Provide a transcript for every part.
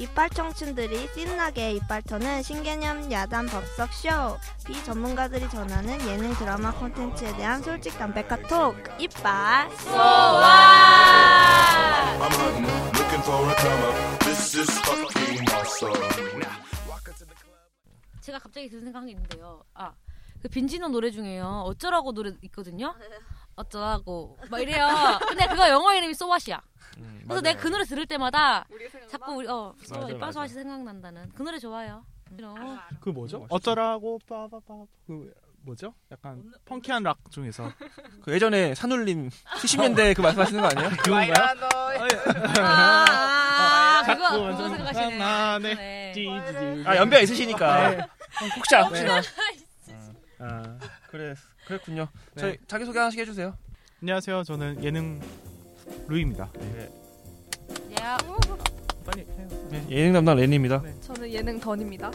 이빨 청춘들이 신나게 이빨 터는 신개념 야단 법석 쇼. 비전문가들이 전하는 예능 드라마 콘텐츠에 대한 솔직 담백한 톡. 이빨 awesome. 제가 갑자기 든 생각이 있는데요. 아, 그 빈지노 노래 중에요. 어쩌라고 노래 있거든요. 어쩌라고 막 이래요. 근데 그거 영어 이름이 소왓이야. 그래서 내가 그 노래 들을 때마다 자꾸 우리 어 소왓 맞아. 소왓이 생각난다는 그 노래 좋아요. 어. 그 뭐죠? 어쩌라고 빠바바 그 뭐죠? 약간 펑키한 락 중에서 그 예전에 산울림 70년대 그 말씀하시는 거 아니에요? 그건가요? 아, 아, 그거 그거 그거 완전 생각하시네. 나네. 네. 찌찌찌. 아 연배가 있으시니까 네. 혹시나 혹시나 아, 그래 그랬군요. 네. 저희 자기 소개 하나씩 해주세요. 안녕하세요. 저는 예능 루이입니다. 네. 야, 빨리 해요. 네, 예능 담당 렌입니다. 저는 예능 던입니다.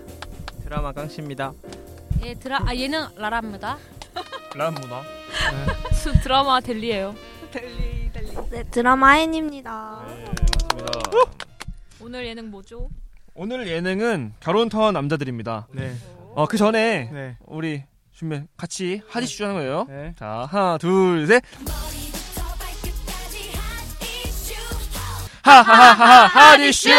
드라마 깡씨입니다. 예 드라 아 얘는 라라입니다. 람무나. 드라마 델리예요. 델리 델리. 네 드라마 앤입니다. 맞습니다. 오늘 예능 뭐죠? 오늘 예능은 결혼 터원 남자들입니다. 네. 어 그 전에 네. 우리 준비 같이 하디 주하는 거예요. 네. 자 하나 둘 셋. 하하하하 하디쇼.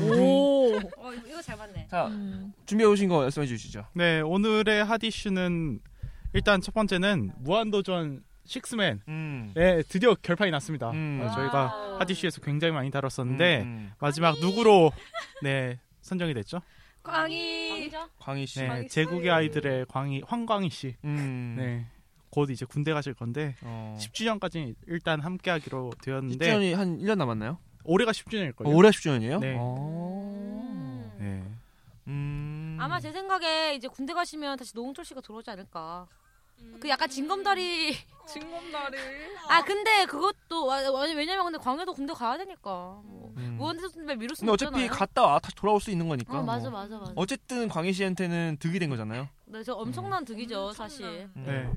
오. 어 이거, 잘 봤네. 자 음. 준비해 오신 거 말씀해 주시죠. 네, 오늘의 핫 이슈는 일단 첫 번째는 무한도전 식스맨. 음. 네, 드디어 결판이 났습니다. 음. 어, 저희가 이슈에서 굉장히 많이 다뤘었는데 음. 마지막 누구로 네 선정이 됐죠? 광희. 광희 씨. 네, 제국의 아이들의 광희 황광희 씨. 음. 네. 곧 이제 군대 가실 건데 어. 10주년까지 일단 함께 하기로 되었는데 10주년이 한 1년 남았나요? 올해가 10주년일 어, 거예요. 올해 10주년이에요? 네. 어. 네. 음. 아마 제 생각에 이제 군대 가시면 다시 노홍철 씨가 들어오지 않을까. 그 약간 징검다리. 진검다리. 아 근데 그것도 와- 왜냐면 근데 광해도 군대 가야 되니까. 뭐. 음. 무한대선 선배 미룰 수 근데 어차피 없잖아요. 갔다 와 다시 돌아올 수 있는 거니까. 어 맞아 뭐. 맞아 맞아. 어쨌든 광희 씨한테는 득이 된 거잖아요. 네, 저 엄청난 득이죠 사실. 음. 네.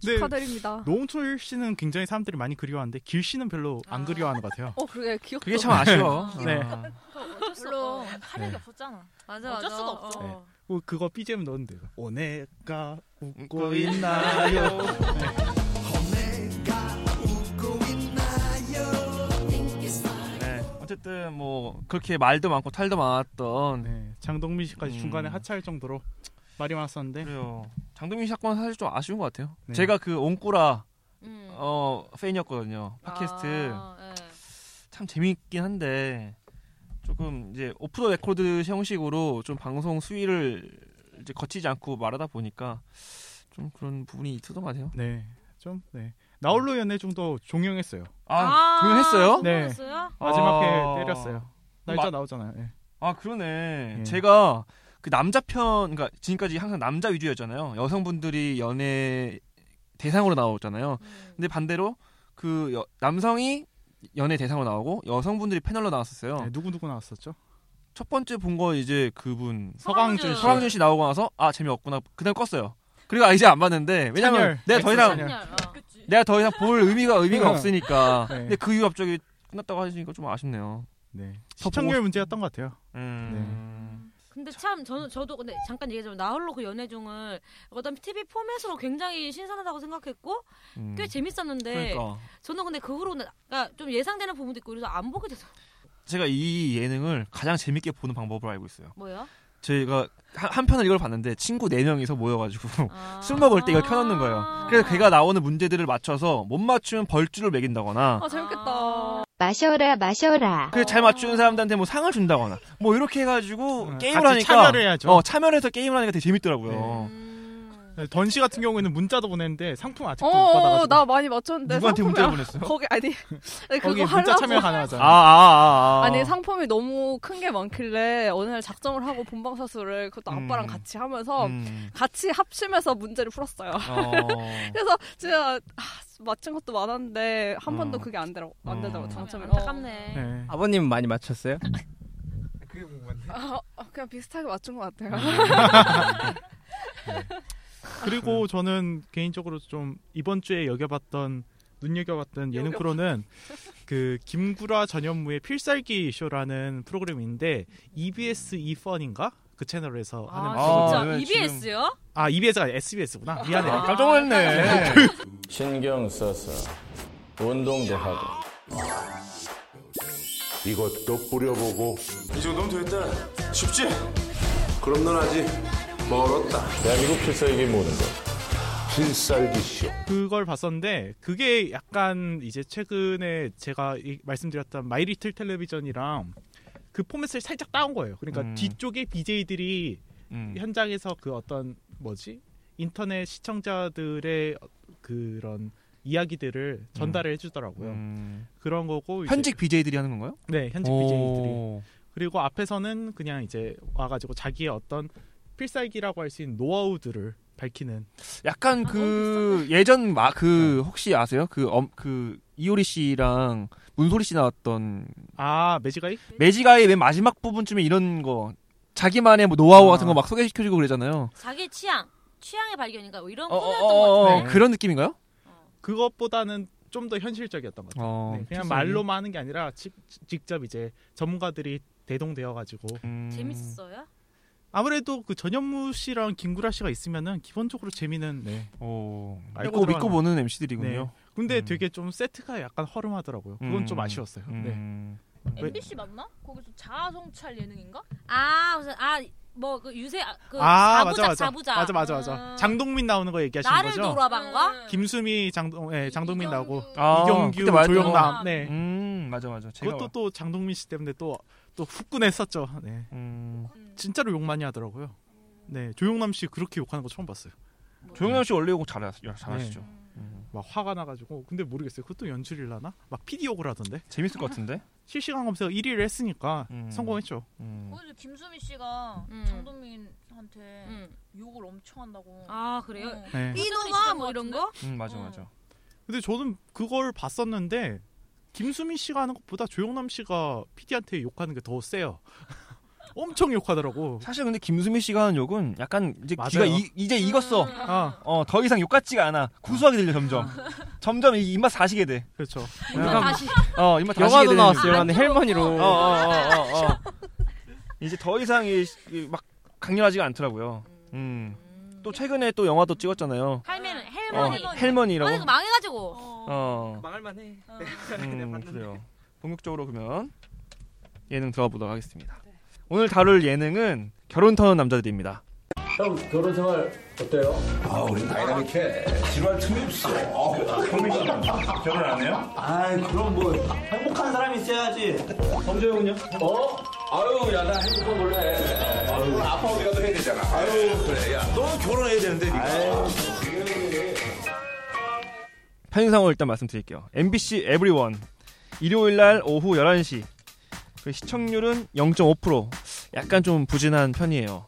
근데 축하드립니다. 노홍철 씨는 굉장히 사람들이 많이 그리워하는데 길 씨는 별로 안 아. 그리워하는 것 같아요. 어 그게 귀엽다. 그게 참 아쉬워. 네. 아. 없어. 활력이 네. 없었잖아. 맞아 어쩔 맞아. 수가 없죠. 어. 어, 그거 BGM 넣으면 돼요. 오네가 웃고 웃고 있나요? 네. 어쨌든 뭐 그렇게 말도 많고 탈도 많았던 네, 장동민 씨까지 음. 중간에 하차할 정도로 말이 많았었는데 그래요. 장동민 사건 사실 좀 아쉬운 것 같아요. 네. 제가 그 옹꾸라 음. 어 팬이었거든요. 팟캐스트 아, 예. 참 재밌긴 한데 조금 이제 오프 더 레코드 형식으로 좀 방송 수위를 이제 거치지 않고 말하다 보니까 좀 그런 부분이 있었던 것 같아요. 네, 좀 네. 나홀로 연애 중도 종영했어요. 아, 조용했어요? 네. 조용했어요? 마지막에 아. 때렸어요. 날짜 마- 나오잖아요. 예. 아 그러네. 예. 제가 그 남자 편, 그러니까 지금까지 항상 남자 위주였잖아요. 여성분들이 연애 대상으로 나오잖아요. 음. 근데 반대로 그 여- 남성이 연애 대상으로 나오고 여성분들이 패널로 나왔었어요. 네, 누구 누구 나왔었죠? 첫 번째 본 거 이제 그분 서강준 씨. 서강준 씨 나오고 나서 아 재미없구나. 그다음 껐어요. 그리고 아, 이제 안 봤는데 왜냐면 찬열, 내가 더 이상 찬열. 어. 내가 더 이상 볼 의미가 의미가 없으니까. 네. 근데 그 이후 갑자기 끝났다고 하시니까 좀 아쉽네요. 네. 더 시청률 보고 문제였던 것 같아요. 음. 근데 참 저는 저도 근데 잠깐 얘기하자면 나홀로 그 연애 중을 어떤 TV 포맷으로 굉장히 신선하다고 생각했고 음. 꽤 재밌었는데 그러니까 저는 근데 그 후로는 그러니까 좀 예상되는 부분도 있고 그래서 안 보게 돼서 제가 이 예능을 가장 재밌게 보는 방법을 알고 있어요. 뭐요? 저희가 한, 한 편을 이걸 봤는데 친구 네 명이서 모여가지고 아. 술 먹을 때 이걸 켜놓는 거예요. 그래서 걔가 나오는 문제들을 맞춰서 못 맞추면 벌주를 매긴다거나 아 재밌겠다. 마셔라, 마셔라. 그잘 맞추는 사람들한테 뭐 상을 준다거나 뭐 이렇게 해가지고 음, 게임을 하니까 참여를 해야죠. 어 참여를 해서 게임을 하니까 되게 재밌더라고요. 음. 던씨 같은 경우에는 문자도 보냈는데 상품 아직도 못 어, 받아가지고 나 많이 맞췄는데 누구한테 문자 상품이 보냈어요? 거기 아니 거기 문자 참여 가능하잖아. 아, 아, 아, 아. 아 니 상품이 너무 큰 게 많길래 어느 날 작정을 하고 본방 사수를 그것도 아빠랑 음. 같이 하면서 음. 같이 합치면서 문제를 풀었어요. 어. 그래서 제가 아, 맞춘 것도 많았는데 한 어. 번도 그게 안 되더라고 안 되더라고 어. 당첨이. 안타깝네. 네. 아버님 많이 맞췄어요? 아, 아, 그냥 비슷하게 맞춘 것 같아요. 그리고 저는 개인적으로 좀 이번 주에 여겨봤던 눈여겨봤던 예능 프로는 그 김구라 전현무의 필살기 쇼라는 프로그램인데 EBS e펀인가? 그 채널에서 하는 아, 진짜 아, 네, EBS요? 아 EBS가 SBS구나. 미안해. 아, 깜짝 놀랐네. 신경 써서 운동도 하고. 이것도 뿌려보고. 이 정도면 됐다. 쉽지? 그럼 넌 아직 멀었다 대한민국 필살기 모는 거 필살기 쇼 그걸 봤었는데 그게 약간 이제 최근에 제가 이- 말씀드렸던 마이리틀 텔레비전이랑 그 포맷을 살짝 따온 거예요. 그러니까 음. 뒤쪽에 BJ들이 음. 현장에서 그 어떤 뭐지 인터넷 시청자들의 어- 그런 이야기들을 전달을 해주더라고요. 음. 그런 거고 이제- 현직 BJ들이 하는 건가요? 네 현직 BJ들이 오. 그리고 앞에서는 그냥 이제 와가지고 자기의 어떤 필살기라고 할 수 있는 노하우들을 밝히는 약간 그 예전 마 그 혹시 아세요? 그 엄 그 이효리 씨랑 문소리 씨 나왔던 아 매직아이 매직아이 맨 마지막 부분쯤에 이런 거 자기만의 뭐 노하우 아. 같은 거 막 소개시켜주고 그러잖아요. 자기 취향, 취향의 발견인가 뭐 이런 어, 코너였던 어, 것 어, 같아요. 어, 그런 느낌인가요? 그것보다는 좀 더 현실적이었던 것 같아요. 어, 네, 그냥. 말로만 하는 게 아니라 직, 직접 이제 전문가들이 대동되어 가지고 음. 재밌었어요? 아무래도 그 전현무 씨랑 김구라 씨가 있으면은 기본적으로 재미는 네. 오. 알고 믿고 믿고 보는 MC들이군요. 근데 음. 되게 좀 세트가 약간 허름하더라고요. 그건 음. 좀 아쉬웠어요. 네. 음. 왜- MBC 맞나? 거기서 자아성찰 예능인가? 아 무슨 아 뭐 그 유세 아, 그 아 자부자 맞아 맞아 자부자 맞아 맞아 맞아 아. 장동민 나오는 거 얘기하시는 나를 거죠? 돌아반가? 김수미 장동 예 장동민 이경규. 나오고 아, 이경규 조영남 거. 네음 맞아 맞아. 제가 그것도 또 장동민 씨 때문에 또 또 후끈했었죠. 네 음. 진짜로 욕 많이 하더라고요. 네 조영남 씨 그렇게 욕하는 거 처음 봤어요. 조영남 씨 원래 욕 잘하, 잘하시죠. 네. 음. 막 화가 나가지고 근데 모르겠어요. 그것도 연출이려나? 막 PD 욕을 하던데 재밌을 것 같은데. 실시간 검색 1위를 했으니까 음. 성공했죠. 음. 거기서 김수미 씨가 음. 장동민한테 응. 욕을 엄청 한다고. 아 그래요? 어. 네. 이놈아 뭐 이런 거? 음 맞아 어. 맞아. 근데 저는 그걸 봤었는데 김수미 씨가 하는 것보다 조영남 씨가 PD한테 욕하는 게 더 세요. 엄청 욕하더라고. 사실 근데 김수미 씨가 하는 욕은 약간 이제 맞아요. 귀가 이, 이제 익었어. 아 어 더 이상 욕 같지가 않아. 구수하게 들려 점점. 점점 이 입맛 사시게 돼. 그렇죠. 다시 어 입맛 다시게 영화도 나왔어요. 아, 헬머니로. 어, 어, 어, 어, 어. 이제 더 이상 이, 이, 막 강렬하지가 않더라고요. 음. 또 최근에 또 영화도 찍었잖아요. 어, 헬머니. 헬머니라고. 아니 그. 어. 망할만해. 음, 그래요. 본격적으로 그러면 예능 들어가 보도록 하겠습니다. 오늘 다룰 예능은 결혼 터는 남자들입니다. 형 결혼 생활 어때요? 아 우리 다이나믹해 지루할 틈이 없어 결혼 안 해요? 아이 그럼 뭐 행복한 사람이 있어야지. 성재 형은요? 어? 아유 야 나 행복한 걸로 해 아유 아빠 어디가도 해야 되잖아 아유 그래 야 너 결혼해야 되는데 니가 편의상을 일단 말씀드릴게요. MBC 에브리원 일요일 날 오후 11시 그 시청률은 0.5% 약간 좀 부진한 편이에요.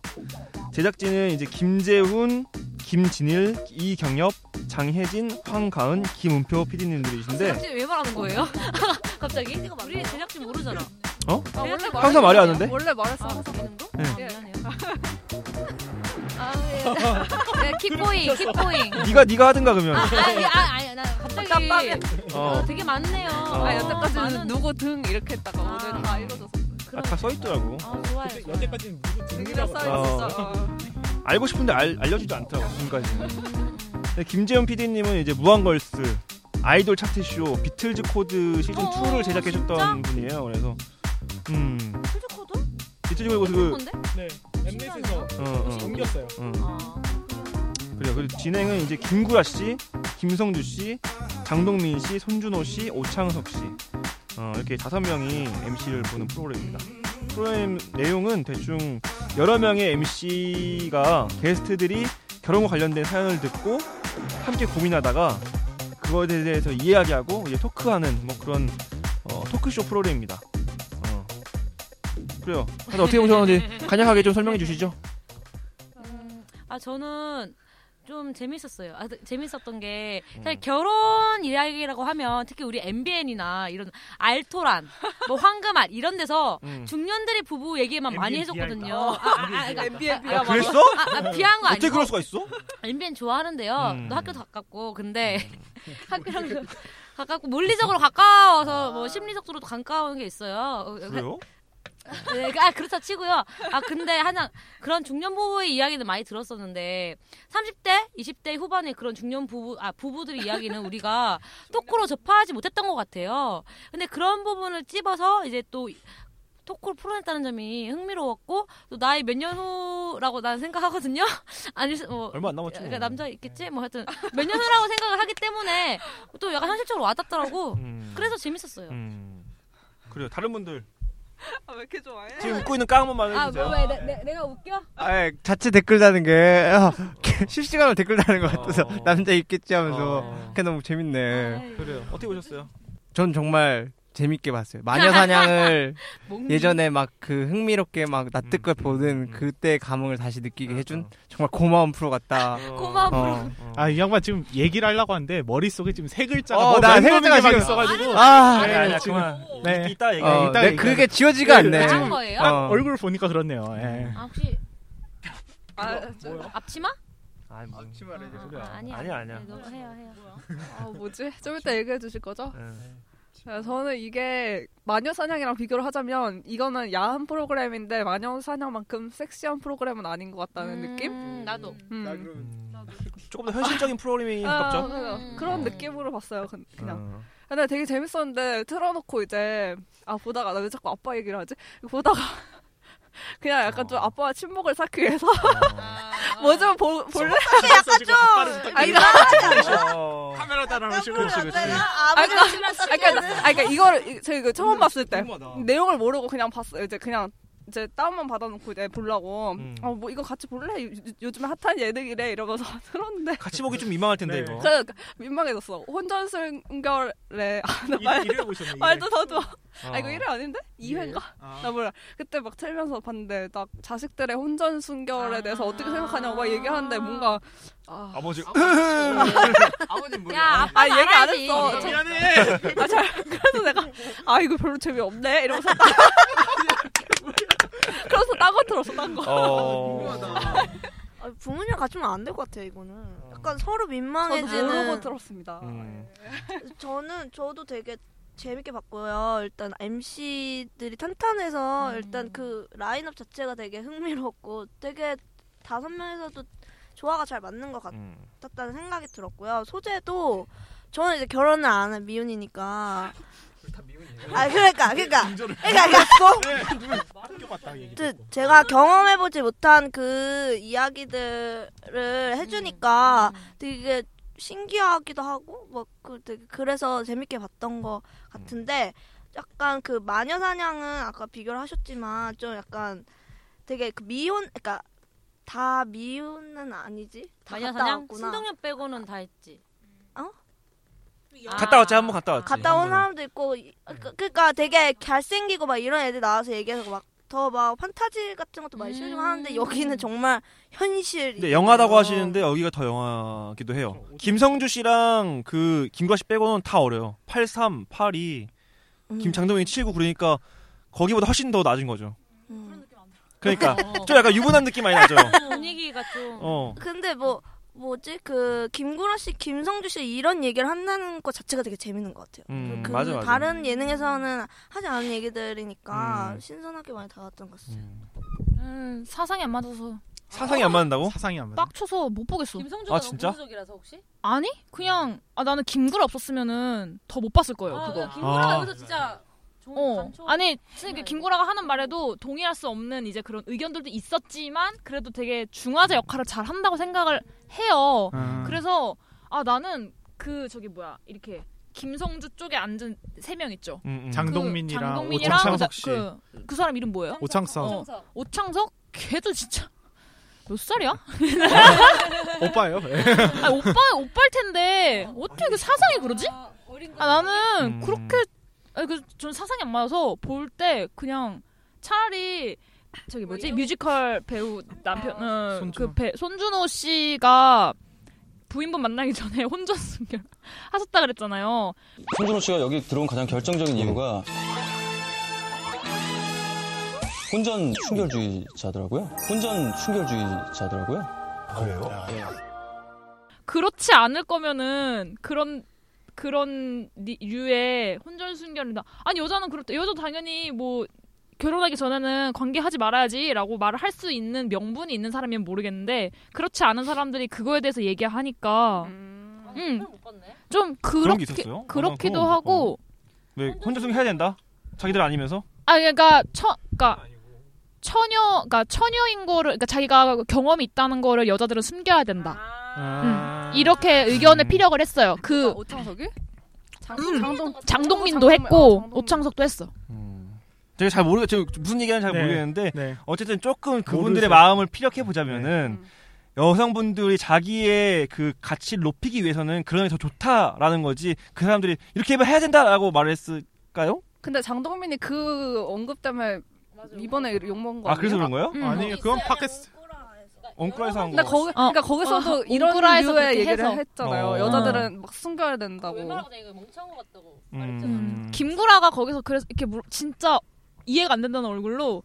제작진은 이제 김재훈, 김진일, 이경엽, 장혜진, 황가은, 김은표 PD님들이신데 제작진 왜 말하는 거예요? 갑자기? 우리 제작진 모르잖아. 어? 아, 원래 항상 말이 안 하는데? 원래 말했어. 아, 항상. 되는 거? 네. 예. 미안해요. 아, 네, keep going, keep going. 네가 네가 하든가 그러면. 아, 아니, 아, 아니, 깜짝이야. 어. 어, 되게 많네요. 어. 아 여태까지는 많은- 누구 등 이렇게 했다가 아. 오늘 다 이루어졌어. 아, 다 써 있더라고. 아, 좋아요. 좋아요. 여태까지는 누구 등이라 등이라고 써 있었어. 어. 알고 싶은데 알, 알려주지도 않더라고 지금까지는. 김재훈 PD님은 이제 무한걸스, 아이돌 차트쇼, 비틀즈 코드 시즌 어, 2를 제작하셨던 진짜? 분이에요. 그래서 음 필드 코드? 비틀즈 코드 그? 네. 엠넷에서 어, 어, 옮겼어요. 어. 아, 그래요. 그리고 진행은 이제 김구라 씨, 김성주 씨, 장동민 씨, 손준호 씨, 오창석 씨 어, 이렇게 다섯 명이 MC를 보는 프로그램입니다. 프로그램 내용은 대충 여러 명의 MC가 게스트들이 결혼과 관련된 사연을 듣고 함께 고민하다가 그거에 대해서 이야기하고 이제 토크하는 뭐 그런 어, 토크쇼 프로그램입니다. 어. 그래요. 다들 어떻게 보셨는지 간략하게 좀 설명해 주시죠. 아 저는 좀 재밌었어요. 아, 재밌었던 게 음. 사실 결혼 이야기라고 하면 특히 우리 MBN이나 이런 알토란, 뭐 황금알 이런 데서 음. 중년들이 부부 얘기만 많이 해줬거든요. 비하니까. 아, 아, 아, 그러니까- MBN 아, 비하 아, 그랬어? 아, 아, 비한 거 아니고 어떻게 그럴 수가 있어? MBN 좋아하는데요. 음. 또 학교도 가깝고 근데 학교랑 좀 가깝고 물리적으로 가까워서 뭐 심리적으로도 가까운 게 있어요. 어, 그래요? 네, 아 그렇다 치고요. 아 근데 하나 그런 중년 부부의 이야기는 많이 들었었는데 30대, 20대 후반의 그런 중년 부부 아 부부들의 이야기는 우리가 토크로 접하지 못했던 것 같아요. 근데 그런 부분을 찝어서 이제 또 토크를 풀어냈다는 점이 흥미로웠고 또 나이 몇 년 후라고 난 생각하거든요. 아니 뭐 얼마 안 남았지. 그러니까 남자 있겠지 뭐 하여튼 몇 년 후라고 생각을 하기 때문에 또 약간 현실적으로 와닿더라고. 그래서 재밌었어요. 음. 그래요. 다른 분들 아, 왜 이렇게 좋아해? 지금 웃고 있는 깡 한번 아, 말해주세요. 뭐 왜, 내, 내, 내가 웃겨? 아, 자체 댓글 다는 게 아, 실시간으로 댓글 다는 것 같아서 남자 있겠지 하면서 그게 너무 재밌네. 그래요. 어떻게 보셨어요? 전 정말 재밌게 봤어요. 마녀 사냥을. 예전에 막 그 흥미롭게 막 낯뜨거 보던 그때 감흥을 다시 느끼게 해준 정말 고마운 프로 같다. 고마운 어. 아, 이 양반 지금 얘기를 하려고 하는데 머릿속에 지금 세 글자가 어, 뭐나몇세 글자가 지금- 있어가지고. 아, 네, 아니야, 아니야, 지금- 그만. 네. 이따 얘기해. 어, 이따 네, 얘기해. 그게 지워지가 않네. 한 거예요? 딱 어. 얼굴 보니까 그렇네요. 예. 아 혹시 아, 앞치마? 아니, 뭐. 앞치마를 이제 아, 아니야. 아니야. 네, 해요, 해요. 아, 뭐지? 좀 이따 얘기해 주실 거죠? 네. 네, 저는 이게 마녀 사냥이랑 비교를 하자면 이거는 야한 프로그램인데 마녀 사냥만큼 섹시한 프로그램은 아닌 것 같다는 느낌? 음, 나도. 음. 조금 더 현실적인 프로그램이 아, 가깝죠. 그래요. 그런 느낌으로 봤어요. 그- 그냥. 어. 근데 되게 재밌었는데 틀어놓고 이제 아 보다가 나 왜 자꾸 아빠 얘기를 하지? 보다가 그냥 약간 좀 아빠와 친목을 쌓기 위해서 뭐좀 볼래? 약간 좀 아니, 어. 카메라 따라오시고 그렇지, 그렇지. 아, 그러니까, 아, 그러니까, 아, 그러니까 이거를 이- 제가 이거 처음 봤을 때 궁금하다. 내용을 모르고 그냥 봤어요. 이제 그냥 이제 다운만 받아놓고 이제 보려고. 음. 어뭐 이거 같이 볼래? 요, 요즘에 핫한 예능이래 이러면서 들었는데. 같이 보기 좀 민망할 텐데 네. 이거. 그러니까 민망해졌어. 혼전 순결에 아, 나 일- 말- 일회 보셨네. 말도 더도. 어. 아 이거 1회 아닌데? 2회인가? 아. 나 몰라. 그때 막 틀면서 봤는데 딱 자식들의 혼전 순결에 대해서 어떻게 생각하냐고 막 얘기하는데 뭔가 아, 아버지. 아버님 뭐야? 야, 아 얘기 안. 했어. 저- 미안해. 아, 잘, 그래서 내가, 아, 이거 별로 재미없네? 이러면서 딱. 그래서 딴거 들었어, 딴 거. 어. 아, 부모님 같이 하면 안 될 것 같아요 이거는. 약간 서로 저도 민망해지는. 모르고 들었습니다. 음. 저는 저도 되게 재밌게 봤고요. 일단 MC들이 탄탄해서 음. 일단 그 라인업 자체가 되게 흥미롭고 되게 다섯 명에서도 조화가 잘 맞는 것 음. 같았다는 생각이 들었고요. 소재도 저는 이제 결혼을 안 한 미혼이니까. 아 그러니까 그러니까 그러니까 그러니까 맡겨봤다 얘기. 그 제가 경험해보지 못한 그 이야기들을 해주니까 되게 신기하기도 하고 뭐그 되게 그래서 재밌게 봤던 것 같은데 약간 그 마녀 사냥은 아까 비교를 하셨지만 좀 약간 되게 그 미혼 그러니까 다 미혼은 아니지 다 마녀 사냥 왔구나. 신동엽 빼고는 다 했지. 어? 갔다 왔지 한 번 갔다 왔지. 갔다 온 사람도 있고 이- 그, 그러니까 되게 잘생기고 막 이런 애들 나와서 얘기해서 막 더막 판타지 같은 것도 많이 씌우고 하는데 여기는 정말 현실. 근데 영화다고 하시는데 여기가 더 영화기도 해요. 김성주 씨랑 그 김구라 씨 빼고는 다 어려요. 83, 82, 음. 김장동이 79 그러니까 거기보다 훨씬 더 낮은 거죠. 음. 그러니까 어. 좀 약간 유부남 느낌 많이 나죠. 분위기가 좀. 어. 근데 뭐 뭐지 그 김구라 씨, 김성주 씨 이런 얘기를 한다는 것 자체가 되게 재밌는 것 같아요. 음, 그 맞아, 맞아. 다른 예능에서는 하지 않은 얘기들이니까 음. 신선하게 많이 다뤘던 것 같아요. 음, 사상이 안 맞아서 사상이 안 맞는다고? 사상이 안 빡쳐서 못 보겠어. 김성주가 아, 진짜? 보수적이라서 혹시? 아니 그냥 아 나는 김구라 없었으면은 더 못 봤을 거예요 아, 그거. 김구라 아. 여기서 진짜 어. 아니 진짜 김구라가 하는 말에도 동의할 수 없는 이제 그런 의견들도 있었지만 그래도 되게 중화자 역할을 잘 한다고 생각을 해요. 음. 그래서 아 나는 그 저기 뭐야 이렇게 김성주 쪽에 앉은 세 명 있죠. 음, 음. 장동민이랑 그 장동민이랑 오창석 씨. 그, 그 사람 이름 뭐예요? 오창석. 어, 오창석? 걔도 진짜 몇 살이야? 오빠예요? 아 오빠 오빠일 텐데 어떻게 그 사상이 그러지? 아 나는 음. 그렇게 아니 그전 사상이 안 맞아서 볼 때 그냥 차라리 저기 뭐지 뮤지컬 배우 남편 어, 손준호. 그 배, 손준호 씨가 부인분 만나기 전에 혼전 순결 하셨다 그랬잖아요. 손준호 씨가 여기 들어온 가장 결정적인 이유가 혼전 순결주의자더라고요. 혼전 순결주의자더라고요. 그래요? 그렇지 않을 거면은 그런 그런 리- 류의 혼전 순결이다. 아니 여자는 그렇다. 여자 당연히 뭐 결혼하기 전에는 관계하지 말아야지라고 말을 할 수 있는 명분이 있는 사람이면 모르겠는데 그렇지 않은 사람들이 그거에 대해서 얘기하니까 음. 좀 그런 게 그렇게 있었어요? 그렇기도 아, 하고 왜 혼자 승 해야 된다? 자기들 아니면서? 아 그러니까 처 그러니까 처녀 그러니까 처녀인 거를 그러니까 자기가 경험이 있다는 거를 여자들은 숨겨야 된다. 음. 이렇게 의견을 피력을 했어요. 그 오창석이? 장, 음. 장동 장동민도 했고 오창석도 했어. 제가 잘 모르겠, 저 무슨 얘기하는지 잘 네, 모르겠는데 네. 어쨌든 조금 그분들의 모르세요. 마음을 피력해 보자면은 여성분들이 자기의 그 가치를 높이기 위해서는 그런 게 더 좋다라는 거지 그 사람들이 이렇게 해야 된다라고 말했을까요? 근데 장동민이 그 언급 때문에 이번에 욕먹은 거 아 그래서 그런? 거예요? 음. 아니 그건 팟캐스트 엉클에서 한 거. 근데 거기 그러니까 거기서 도 어, 이런 류의 얘기를 해서. 했잖아요. 어. 여자들은 막 숨겨야 된다고. 음. 김구라가 거기서 그래서 이렇게 물- 진짜 이해가 안 된다는 얼굴로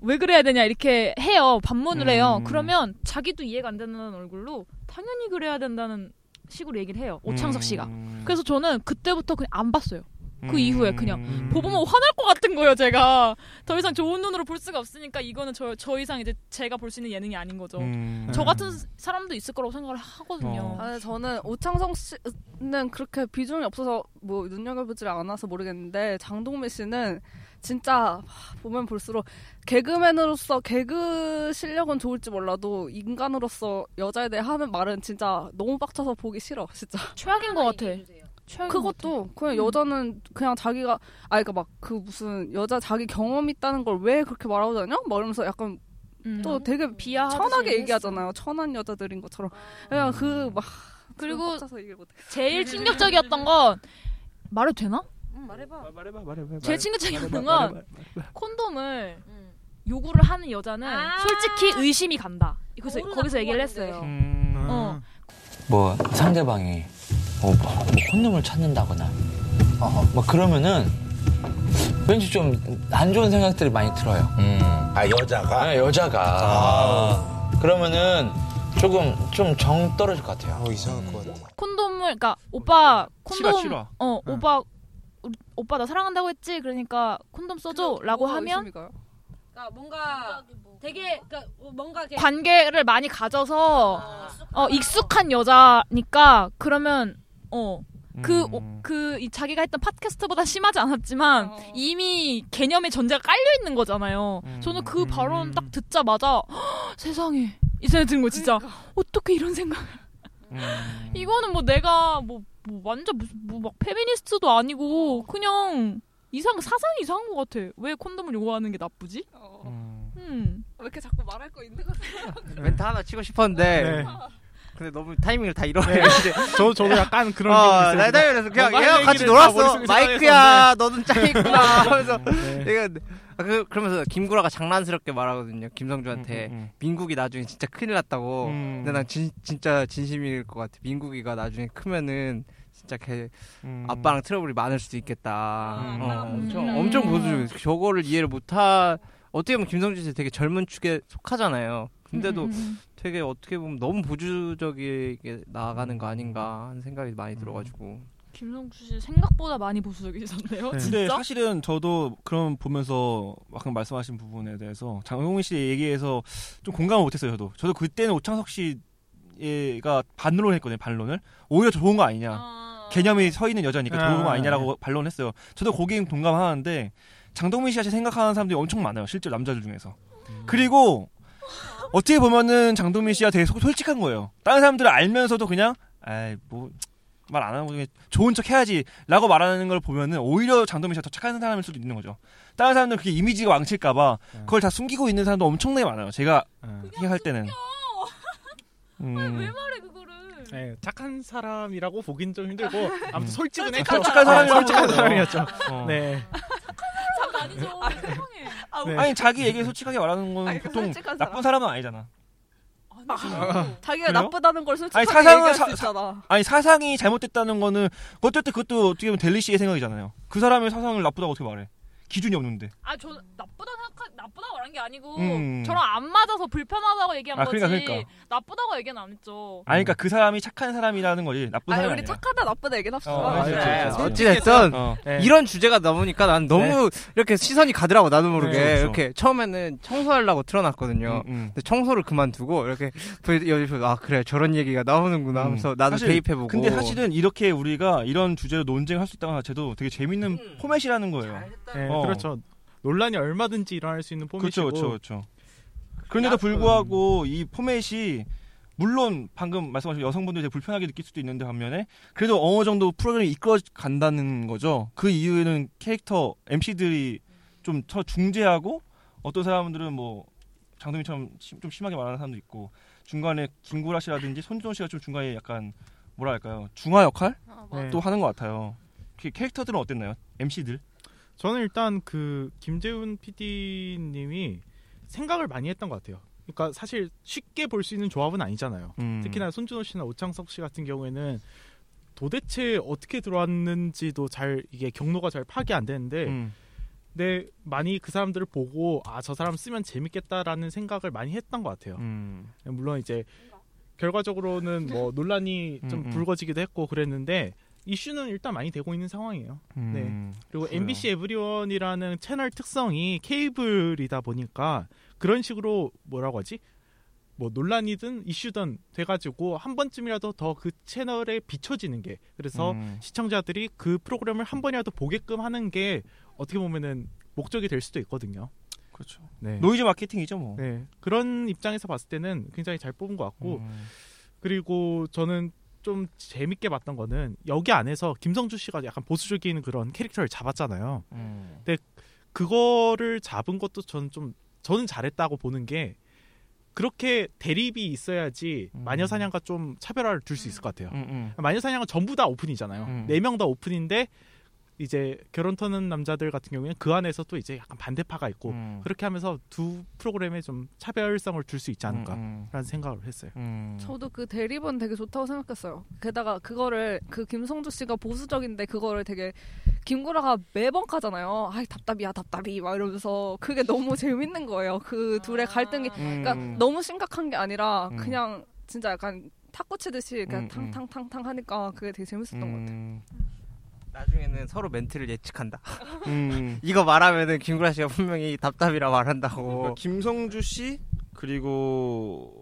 왜 그래야 되냐 이렇게 해요 반문을 해요 음. 그러면 자기도 이해가 안 된다는 얼굴로 당연히 그래야 된다는 식으로 얘기를 해요 오창석 씨가 음. 그래서 저는 그때부터 그냥 안 봤어요 그 음. 이후에 그냥 보보면 화날 것 같은 거예요 제가. 더 이상 좋은 눈으로 볼 수가 없으니까 이거는 저, 저 이상 이제 제가 볼 수 있는 예능이 아닌 거죠. 음. 저 같은 사람도 있을 거라고 생각을 하거든요. 아, 저는 오창석 씨는 그렇게 비중이 없어서 뭐 눈여겨보지 않아서 모르겠는데 장동민 씨는 진짜 하, 보면 볼수록 개그맨으로서 개그 실력은 좋을지 몰라도 인간으로서 여자에 대해 하는 말은 진짜 너무 빡쳐서 보기 싫어 진짜. 최악인 것 같아. 것 그것도 그냥 여자는 그냥 자기가 아 그러니까 막 그 무슨 여자 자기 경험 있다는 걸 왜 그렇게 말하고 다녀? 막 이러면서 약간 음. 또 되게 비하하듯이 천하게 얘기했어. 얘기하잖아요. 천한 여자들인 것처럼. 그냥 그막 그리고 서 얘기를 못해. 제일 충격적이었던 건 말해도 되나? 말해봐 말해봐 말해봐. 제일 충격적이었던 건. 콘돔을 요구를 하는 여자는 솔직히 의심이 간다. 그래서 거기서 얘기를 했어요. 음. 어. 뭐 상대방이 뭐, 뭐 콘돔을 찾는다거나 뭐 그러면은 왠지 좀 안 좋은 생각들이 많이 들어요. 아 여자가? 네, 여자가 그러면은 조금 좀 정 떨어질 것 같아요. 이상할 것 같아. 콘돔을 그러니까 오빠 콘돔 싫어, 싫어. 어 응. 오빠 우리- 오빠 나 사랑한다고 했지 그러니까 콘돔 써줘라고 하면 그러니까 뭔가 되게 그러니까 뭔가 이렇게 관계를 많이 가져서 어 익숙한 여자니까 그러면 어그그이 자기가 했던 팟캐스트보다 심하지 않았지만 이미 개념의 전제가 깔려 있는 거잖아요. 저는 그 발언 딱 듣자마자 "헉, 세상에 이 생각이 드는 거 진짜 어떻게 이런 생각을 이거는 뭐 내가 뭐, 뭐 완전 무슨 뭐 막 페미니스트도 아니고 그냥 이상 사상이 이상한 것 같아. 왜 콘돔을 요구하는 게 나쁘지? 음. 왜 이렇게 자꾸 말할 거 있는 거 같아요? 멘트 하나 치고 싶었는데 네. 근데 너무 타이밍을 다 잃어버려. 네. 저- 저도 약간 그런 어, 기분이 있어요. 나 타이밍에서 그냥 할 같이 놀았어. 마이크야, 생각했었는데. 너는 짱이구나 하면서 네. 얘가 아, 그, 그러면서 김구라가 장난스럽게 말하거든요. 김성주한테 음, 민국이 나중에 진짜 큰일 났다고. 음. 근데 난 진, 진짜 진심일 것 같아. 민국이가 나중에 크면은 진짜 걔 음. 아빠랑 트러블이 많을 수도 있겠다. 음. 어, 엄청 음. 엄청 보수적. 저거를 이해를 못하. 어떻게 보면 김성주 씨 되게 젊은 축에 속하잖아요. 근데도 음, 음, 음. 되게 어떻게 보면 너무 보수적이게 나아가는 거 아닌가 하는 생각이 많이 들어가지고. 김성주 씨 생각보다 많이 보수적이셨네요. 근데 진짜? 사실은 저도 그런 보면서 방금 말씀하신 부분에 대해서 장동민 씨 얘기에서 좀 공감을 못했어요. 저도 저도 그때는 오창석 씨가 반론을 했거든요. 반론을 오히려 좋은 거 아니냐. 개념이 서 있는 여자니까 좋은 거 아, 아니냐라고 반론했어요. 저도 거기에 동감하는데 장동민 씨 같이 생각하는 사람들이 엄청 많아요. 실제 남자들 중에서. 그리고 어떻게 보면은 장동민 씨가 되게 소- 솔직한 거예요. 다른 사람들을 알면서도 그냥 아이 뭐 말 안 하고 그냥 좋은 척 해야지라고 말하는 걸 보면은 오히려 장동민 씨가 더 착한 사람일 수도 있는 거죠. 다른 사람들은 그게 이미지가 왕칠까봐 그걸 다 숨기고 있는 사람도 엄청나게 많아요. 제가 생각할 때는. 음, 네, 착한 사람이라고 보긴 좀 힘들고 아무튼 음. 솔직은 솔직한 했죠. 사람이라고 솔직한 보죠. 사람이었죠. 어. 네. 참 아니죠. 네. 아니 자기 얘기 솔직하게 말하는 건 아니, 보통 솔직한 나쁜 사람. 사람은 아니잖아. 자기가 그래요? 나쁘다는 걸 솔직하게 아니 사상은 얘기할 사, 수 있잖아. 아니 사상이 잘못됐다는 거는 어쨌든 그것도 어떻게 보면 델리 씨의 생각이잖아요. 그 사람의 사상을 나쁘다고 어떻게 말해? 기준이 없는데. 아, 저 나쁘다 생각 나쁘다고 말한 게 아니고 음. 저랑 안 맞아서 불편하다고 얘기한 아, 거지. 그러니까, 그러니까. 나쁘다고 얘기는 안 했죠. 아니 그러니까 그 사람이 착한 사람이라는 거지 나쁜 아니 사람이 우리 아니라. 착하다 나쁘다 얘기 합시다. 어, 아. 그렇죠. 어찌됐든 어. 네. 이런 주제가 나오니까 난 너무 이렇게 시선이 가더라고 나도 모르게 네, 그렇죠. 이렇게 처음에는 청소하려고 틀어놨거든요. 음, 음. 근데 청소를 그만두고 이렇게 보- 여기서 아 그래 저런 얘기가 나오는구나 하면서 나도 음. 사실- 대입해보고. 근데 사실은 이렇게 우리가 이런 주제로 논쟁할 수 있다는 자체도 되게 재밌는 포맷이라는 거예요. 네, 어. 그렇죠. 논란이 얼마든지 일어날 수 있는 포맷이고. 그렇죠, 그렇죠, 그렇죠. 그런데도 불구하고 이 포맷이 물론 방금 말씀하신 여성분들이 되게 불편하게 느낄 수도 있는데 반면에 그래도 어느 정도 프로그램이 이끌어 간다는 거죠. 그 이유에는 캐릭터 MC들이 좀 더 중재하고 어떤 사람들은 뭐 장동민처럼 심- 좀 심하게 말하는 사람도 있고 중간에 김구라 씨라든지 손준호 씨가 좀 중간에 약간 뭐랄까요 중화 역할 네. 또 하는 것 같아요. 그 캐릭터들은 어땠나요? MC들? 저는 일단 그 김재훈 PD님이 생각을 많이 했던 것 같아요. 그러니까 사실 쉽게 볼 수 있는 조합은 아니잖아요. 음. 특히나 손준호 씨나 오창석 씨 같은 경우에는 도대체 어떻게 들어왔는지도 잘 이게 경로가 잘 파악이 안 되는데 음. 근데 많이 그 사람들을 보고 아 저 사람 쓰면 재밌겠다라는 생각을 많이 했던 것 같아요. 음. 물론 이제 결과적으로는 뭐 논란이 좀 음, 음. 불거지기도 했고 그랬는데 이슈는 일단 많이 되고 있는 상황이에요. 음, 네. 그리고 그래요. MBC 에브리원이라는 채널 특성이 케이블이다 보니까 그런 식으로 뭐라고 하지? 뭐 논란이든 이슈든 돼가지고 한 번쯤이라도 더 그 채널에 비춰지는 게 그래서 음. 시청자들이 그 프로그램을 한 번이라도 보게끔 하는 게 어떻게 보면은 목적이 될 수도 있거든요. 그렇죠. 네. 노이즈 마케팅이죠, 뭐. 네. 그런 입장에서 봤을 때는 굉장히 잘 뽑은 것 같고 음. 그리고 저는 좀 재밌게 봤던 거는 여기 안에서 김성주 씨가 약간 보수적인 그런 캐릭터를 잡았잖아요. 음. 근데 그거를 잡은 것도 저는 좀 저는 잘했다고 보는 게 그렇게 대립이 있어야지 마녀 사냥과 좀 차별화를 둘 수 있을 것 같아요. 음, 마녀 사냥은 전부 다 오픈이잖아요. 음. 네명 다 오픈인데 이제 결혼 터는 남자들 같은 경우에는 그 안에서 또 이제 약간 반대파가 있고 음. 그렇게 하면서 두 프로그램에 좀 차별성을 둘수 있지 음, 않을까라는 생각을 했어요. 저도 그 대립은 되게 좋다고 생각했어요. 게다가 그거를 그 김성주 씨가 보수적인데 그거를 되게 김구라가 매번 가잖아요. 아이 답답이야 답답이 막 이러면서 그게 너무 재밌는 거예요. 그 둘의 갈등이 그러니까 음. 너무 심각한 게 아니라 음. 그냥 진짜 약간 탁구 치듯이 그냥 음, 음. 탕탕탕탕 하니까 그게 되게 재밌었던 것 같아요. 나중에는 서로 멘트를 예측한다. 음. 이거 말하면은 김구라 씨가 분명히 답답이라 말한다고. 그러니까 김성주 씨 그리고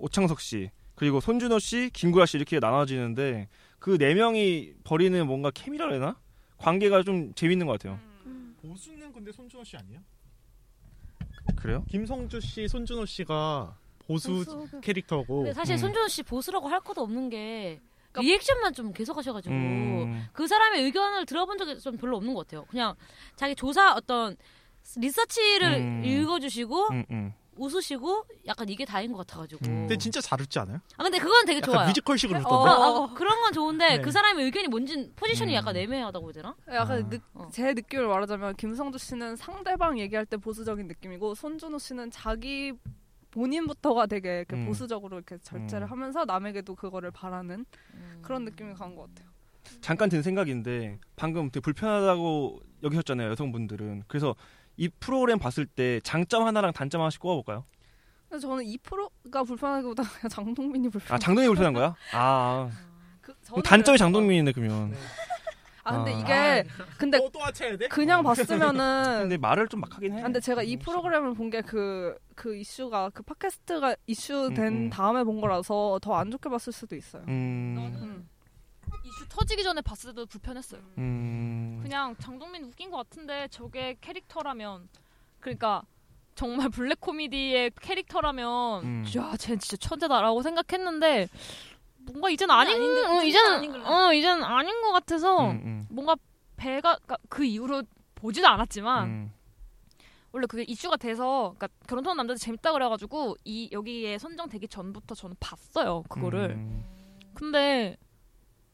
오창석 씨 그리고 손준호 씨, 김구라 씨 이렇게 나눠지는데 그 네 명이 벌이는 뭔가 케미라 해나 관계가 좀 재밌는 것 같아요. 보수는 근데 손준호 씨 아니에요? 그래요? 김성주 씨, 손준호 씨가 보수 보수. 캐릭터고. 근데 사실 음. 손준호 씨 보수라고 할 것도 없는 게 리액션만 좀 계속 하셔가지고 음. 그 사람의 의견을 들어본 적이 좀 별로 없는 것 같아요. 그냥 자기 조사 어떤 리서치를 음. 읽어주시고 음, 음. 웃으시고 약간 이게 다인 것 같아가지고. 근데 진짜 잘 웃지 않아요? 아 근데 그건 되게 좋아요. 뮤지컬식으로 어, 웃던데? 어, 그런 건 좋은데 네. 그 사람의 의견이 뭔지 포지션이 음. 약간 애매하다고 해야 되나? 약간 느, 제 느낌을 말하자면 김성주 씨는 상대방 얘기할 때 보수적인 느낌이고 손준호 씨는 자기 본인부터가 되게 이렇게 음. 보수적으로 이렇게 절제를 음. 하면서 남에게도 그거를 바라는 그런 느낌이 강한 것 같아요. 잠깐 든 생각인데 방금 되게 불편하다고 여기셨잖아요 여성분들은 그래서 이 프로그램 봤을 때 장점 하나랑 단점 하나씩 꼽아볼까요? 근데 저는 이 프로가 불편하기보다 장동민이 불편. 아 장동민이 불편한 거야? 아 그, 그럼 저는 단점이 그래서- 장동민이네 그러면 아 근데 아. 이게 근데 또 하차해야 돼? 그냥 봤으면은 근데 말을 좀 막 하긴 해. 아, 근데 제가 이 프로그램을 본게그그 이슈가 그 팟캐스트가 이슈된 음, 음. 다음에 본 거라서 더 안 좋게 봤을 수도 있어요. 음, 이슈 터지기 전에 봤을 때도 불편했어요. 음. 그냥 장동민 웃긴 것 같은데 저게 캐릭터라면 그러니까 정말 블랙 코미디의 캐릭터라면 음. 야, 쟤 진짜 천재다라고 생각했는데 뭔가 이젠 아닌 아닌 듯- 어, 이제는 아닌. 어 이제는 아닌 것 같아서 음, 음. 뭔가 배가 그러니까 그 이후로 보지도 않았지만 음. 원래 그게 이슈가 돼서 그러니까 결혼하는 남자들 재밌다 그래가지고 이 여기에 선정되기 전부터 저는 봤어요 그거를 음. 근데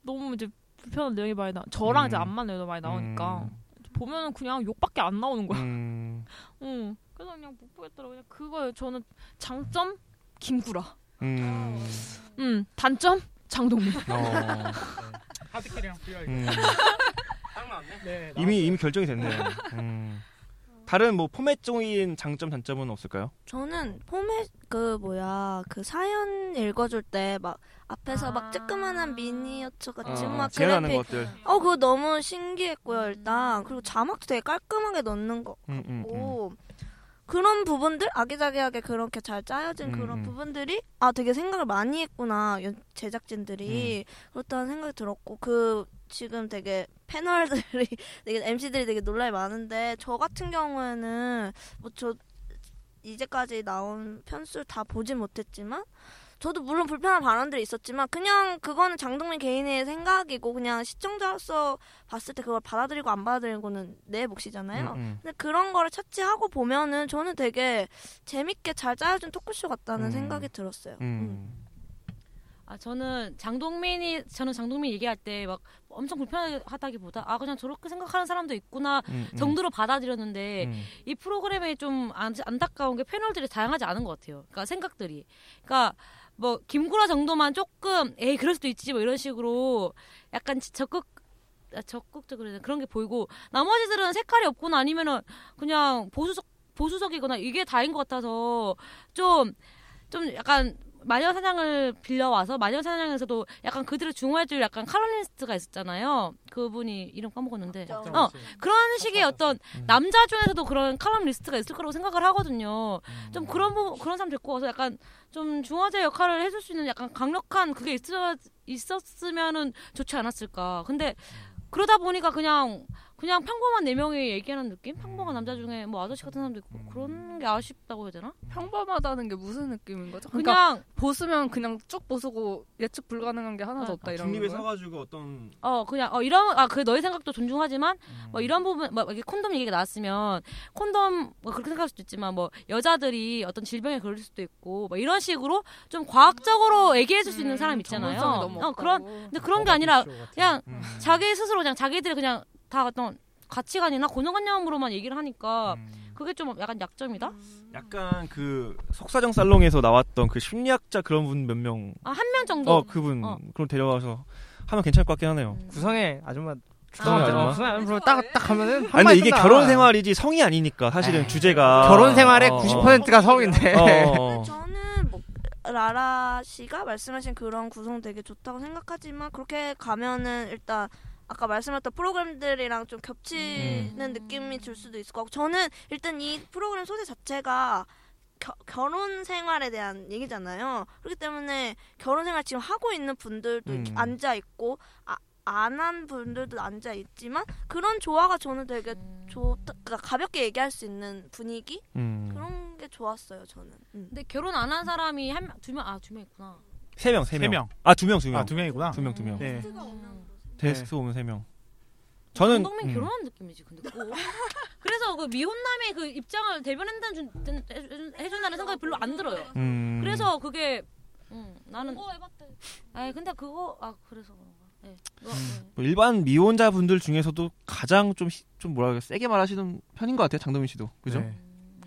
너무 이제 불편한 내용이 많이 나. 저랑 이제 음. 안 맞는 내용이 많이 나오니까 음. 보면은 그냥 욕밖에 안 나오는 거야. 음. 응. 그래서 그냥 못 보겠더라고. 그냥 그거예요. 저는 장점 김구라. 음. 음 단점 장동민. 어. 하드캐리랑 필요하게. 음. 네, 이미 이미 결정이 됐네요. 음. 다른 뭐 포맷적인 장점 단점은 없을까요? 저는 포맷 그 뭐야 그 사연 읽어줄 때 막 앞에서 막 쬐끄만한 미니어처 같이 어, 막 재현하는 그래픽 것들. 어 그거 너무 신기했고요 일단 그리고 자막도 되게 깔끔하게 넣는 거 음, 음, 같고 그런 부분들 아기자기하게 그렇게 잘 짜여진 그런 음. 부분들이 아 되게 생각을 많이 했구나 연- 제작진들이 음. 그렇다는 생각이 들었고 그 지금 되게 패널들이 되게 MC들이 되게 논란이 많은데 저 같은 경우에는 뭐 저 이제까지 나온 편수를 다 보진 못했지만 저도 물론 불편한 발언들이 있었지만 그냥 그거는 장동민 개인의 생각이고 그냥 시청자로서 봤을 때 그걸 받아들이고 안 받아들이고는 내 몫이잖아요. 음, 음. 근데 그런 거를 차치하고 보면은 저는 되게 재밌게 잘 짜여진 토크쇼 같다는 음. 생각이 들었어요. 음. 아 저는 장동민이 저는 장동민 얘기할 때 막 엄청 불편하다기보다 아 그냥 저렇게 생각하는 사람도 있구나 음, 음. 정도로 받아들였는데 음. 이 프로그램에 좀 안, 안타까운 게 패널들이 다양하지 않은 것 같아요. 그러니까 생각들이. 그러니까 뭐 김구라 정도만 조금 에이 그럴 수도 있지 뭐 이런 식으로 약간 지- 적극 아, 적극적으로 그런 게 보이고 나머지들은 색깔이 없거나 아니면은 그냥 보수적 보수적이거나 이게 다인 것 같아서 좀좀 약간 마녀 사냥을 빌려와서 마녀 사냥에서도 약간 그들을 중화해 줄 약간 칼럼니스트가 있었잖아요. 그분이 이름 까먹었는데. 어 그런 식의 어떤 남자 중에서도 그런 칼럼 리스트가 있을 거라고 생각을 하거든요. 좀 그런 부분 그런 사람 데리고 와서 약간 좀 중화제 역할을 해줄 수 있는 약간 강력한 그게 있어 있었으면은 좋지 않았을까. 근데 그러다 보니까 그냥 그냥 평범한 네 명이 얘기하는 느낌? 평범한 남자 중에 뭐 아저씨 같은 사람도 있고 그런 게 아쉽다고 해야 되나? 평범하다는 게 무슨 느낌인 거죠? 그냥- 그냥 보수면 그냥 쭉 보수고 예측 불가능한 게 하나도 없다 이런 중립에 거예요? 서가지고 어떤 어 그냥 어 이런 아그 너의 생각도 존중하지만 뭐 이런 부분 뭐 이게 콘돔 얘기가 나왔으면 콘돔 뭐 그렇게 생각할 수도 있지만 뭐 여자들이 어떤 질병에 걸릴 수도 있고 뭐 이런 식으로 좀 과학적으로 얘기해줄 수 있는 사람 있잖아요. 전문성이 너무 어 그런. 근데 그런 게 아니라 그냥 음. 자기 스스로 그냥 자기들 그냥 다 어떤 가치관이나 고정관념으로만 얘기를 하니까 음. 그게 좀 약간 약점이다. 약간 그 속사정 살롱에서 나왔던 그 심리학자 그런 분 몇 명. 아 한 명 정도. 어 그분 그럼 데려와서 하면 괜찮을 것 같긴 하네요. 구성의 아줌마 구성의 아 줌마. 구성의 아줌마 딱딱 하면은 아니, 근데 이게 끝나. 결혼 생활이지 성이 아니니까 사실은 주제가 결혼 생활의 어, 어. 90%가 성인데. 어, 어. 저는 뭐 라라 씨가 말씀하신 그런 구성 되게 좋다고 생각하지만 그렇게 가면은 일단 아까 말씀하셨던 프로그램들이랑 좀 겹치는 느낌이 들 수도 있을 것 같고 저는 일단 이 프로그램 소재 자체가 겨, 결혼 생활에 대한 얘기잖아요. 그렇기 때문에 결혼 생활 지금 하고 있는 분들도 이렇게 음. 앉아 있고 아, 안한 분들도 앉아 있지만 그런 조화가 저는 되게 좋다. 그러니까 가볍게 얘기할 수 있는 분위기 음. 그런 게 좋았어요. 저는. 음. 근데 결혼 안 한 사람이 한명두명 아 두 명 있구나. 세 명, 세세 명. 명. 아, 두 명, 두 명. 아, 두 명이구나. 두 명, 두 명. 네. 데스크 오면 세 명. 저는 장동민 음. 결혼한 느낌이지 근데 꼭. 그래서 그 미혼남의 그 입장을 대변한다는 준- 준- 해준- 해준다는 생각이 별로 안 들어요. 음. 그래서 그게 음, 나는 그거 해봤대. 아니 근데 그거 아 그래서 그런가. 네. 그거, 네. 뭐 일반 미혼자 분들 중에서도 가장 좀, 히- 좀 뭐라 그래 세게 말하시는 편인 것 같아요. 장동민 씨도. 그죠? 네.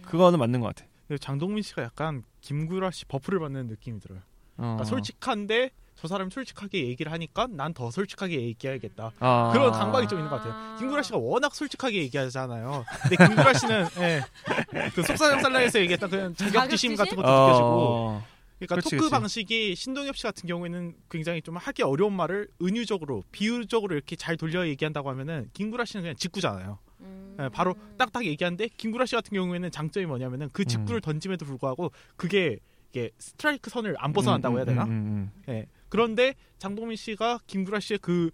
그거는 맞는 것 같아. 장동민 씨가 약간 김구라 씨 buff를 받는 느낌이 들어요. 어. 그러니까 솔직한데 저 사람이 솔직하게 얘기를 하니까 난 더 솔직하게 얘기해야겠다. 아. 그런 감각이 좀 있는 것 같아요. 김구라 씨가 워낙 솔직하게 얘기하잖아요. 근데 김구라 씨는 예, 그 속사정 살라에서 얘기했던 그런 자격지심 같은 것도 어. 느껴지고 그러니까 그렇지, 토크 그렇지. 방식이 신동엽 씨 같은 경우에는 굉장히 좀 하기 어려운 말을 은유적으로 비유적으로 이렇게 잘 돌려 얘기한다고 하면은 김구라 씨는 그냥 직구잖아요. 예, 바로 딱딱 얘기하는데 김구라 씨 같은 경우에는 장점이 뭐냐면은 그 직구를 던짐에도 불구하고 그게 이게 스트라이크 선을 안 벗어난다고 음, 해야 되나? 음, 음, 예. 그런데 장동민 씨가 김구라 씨의 그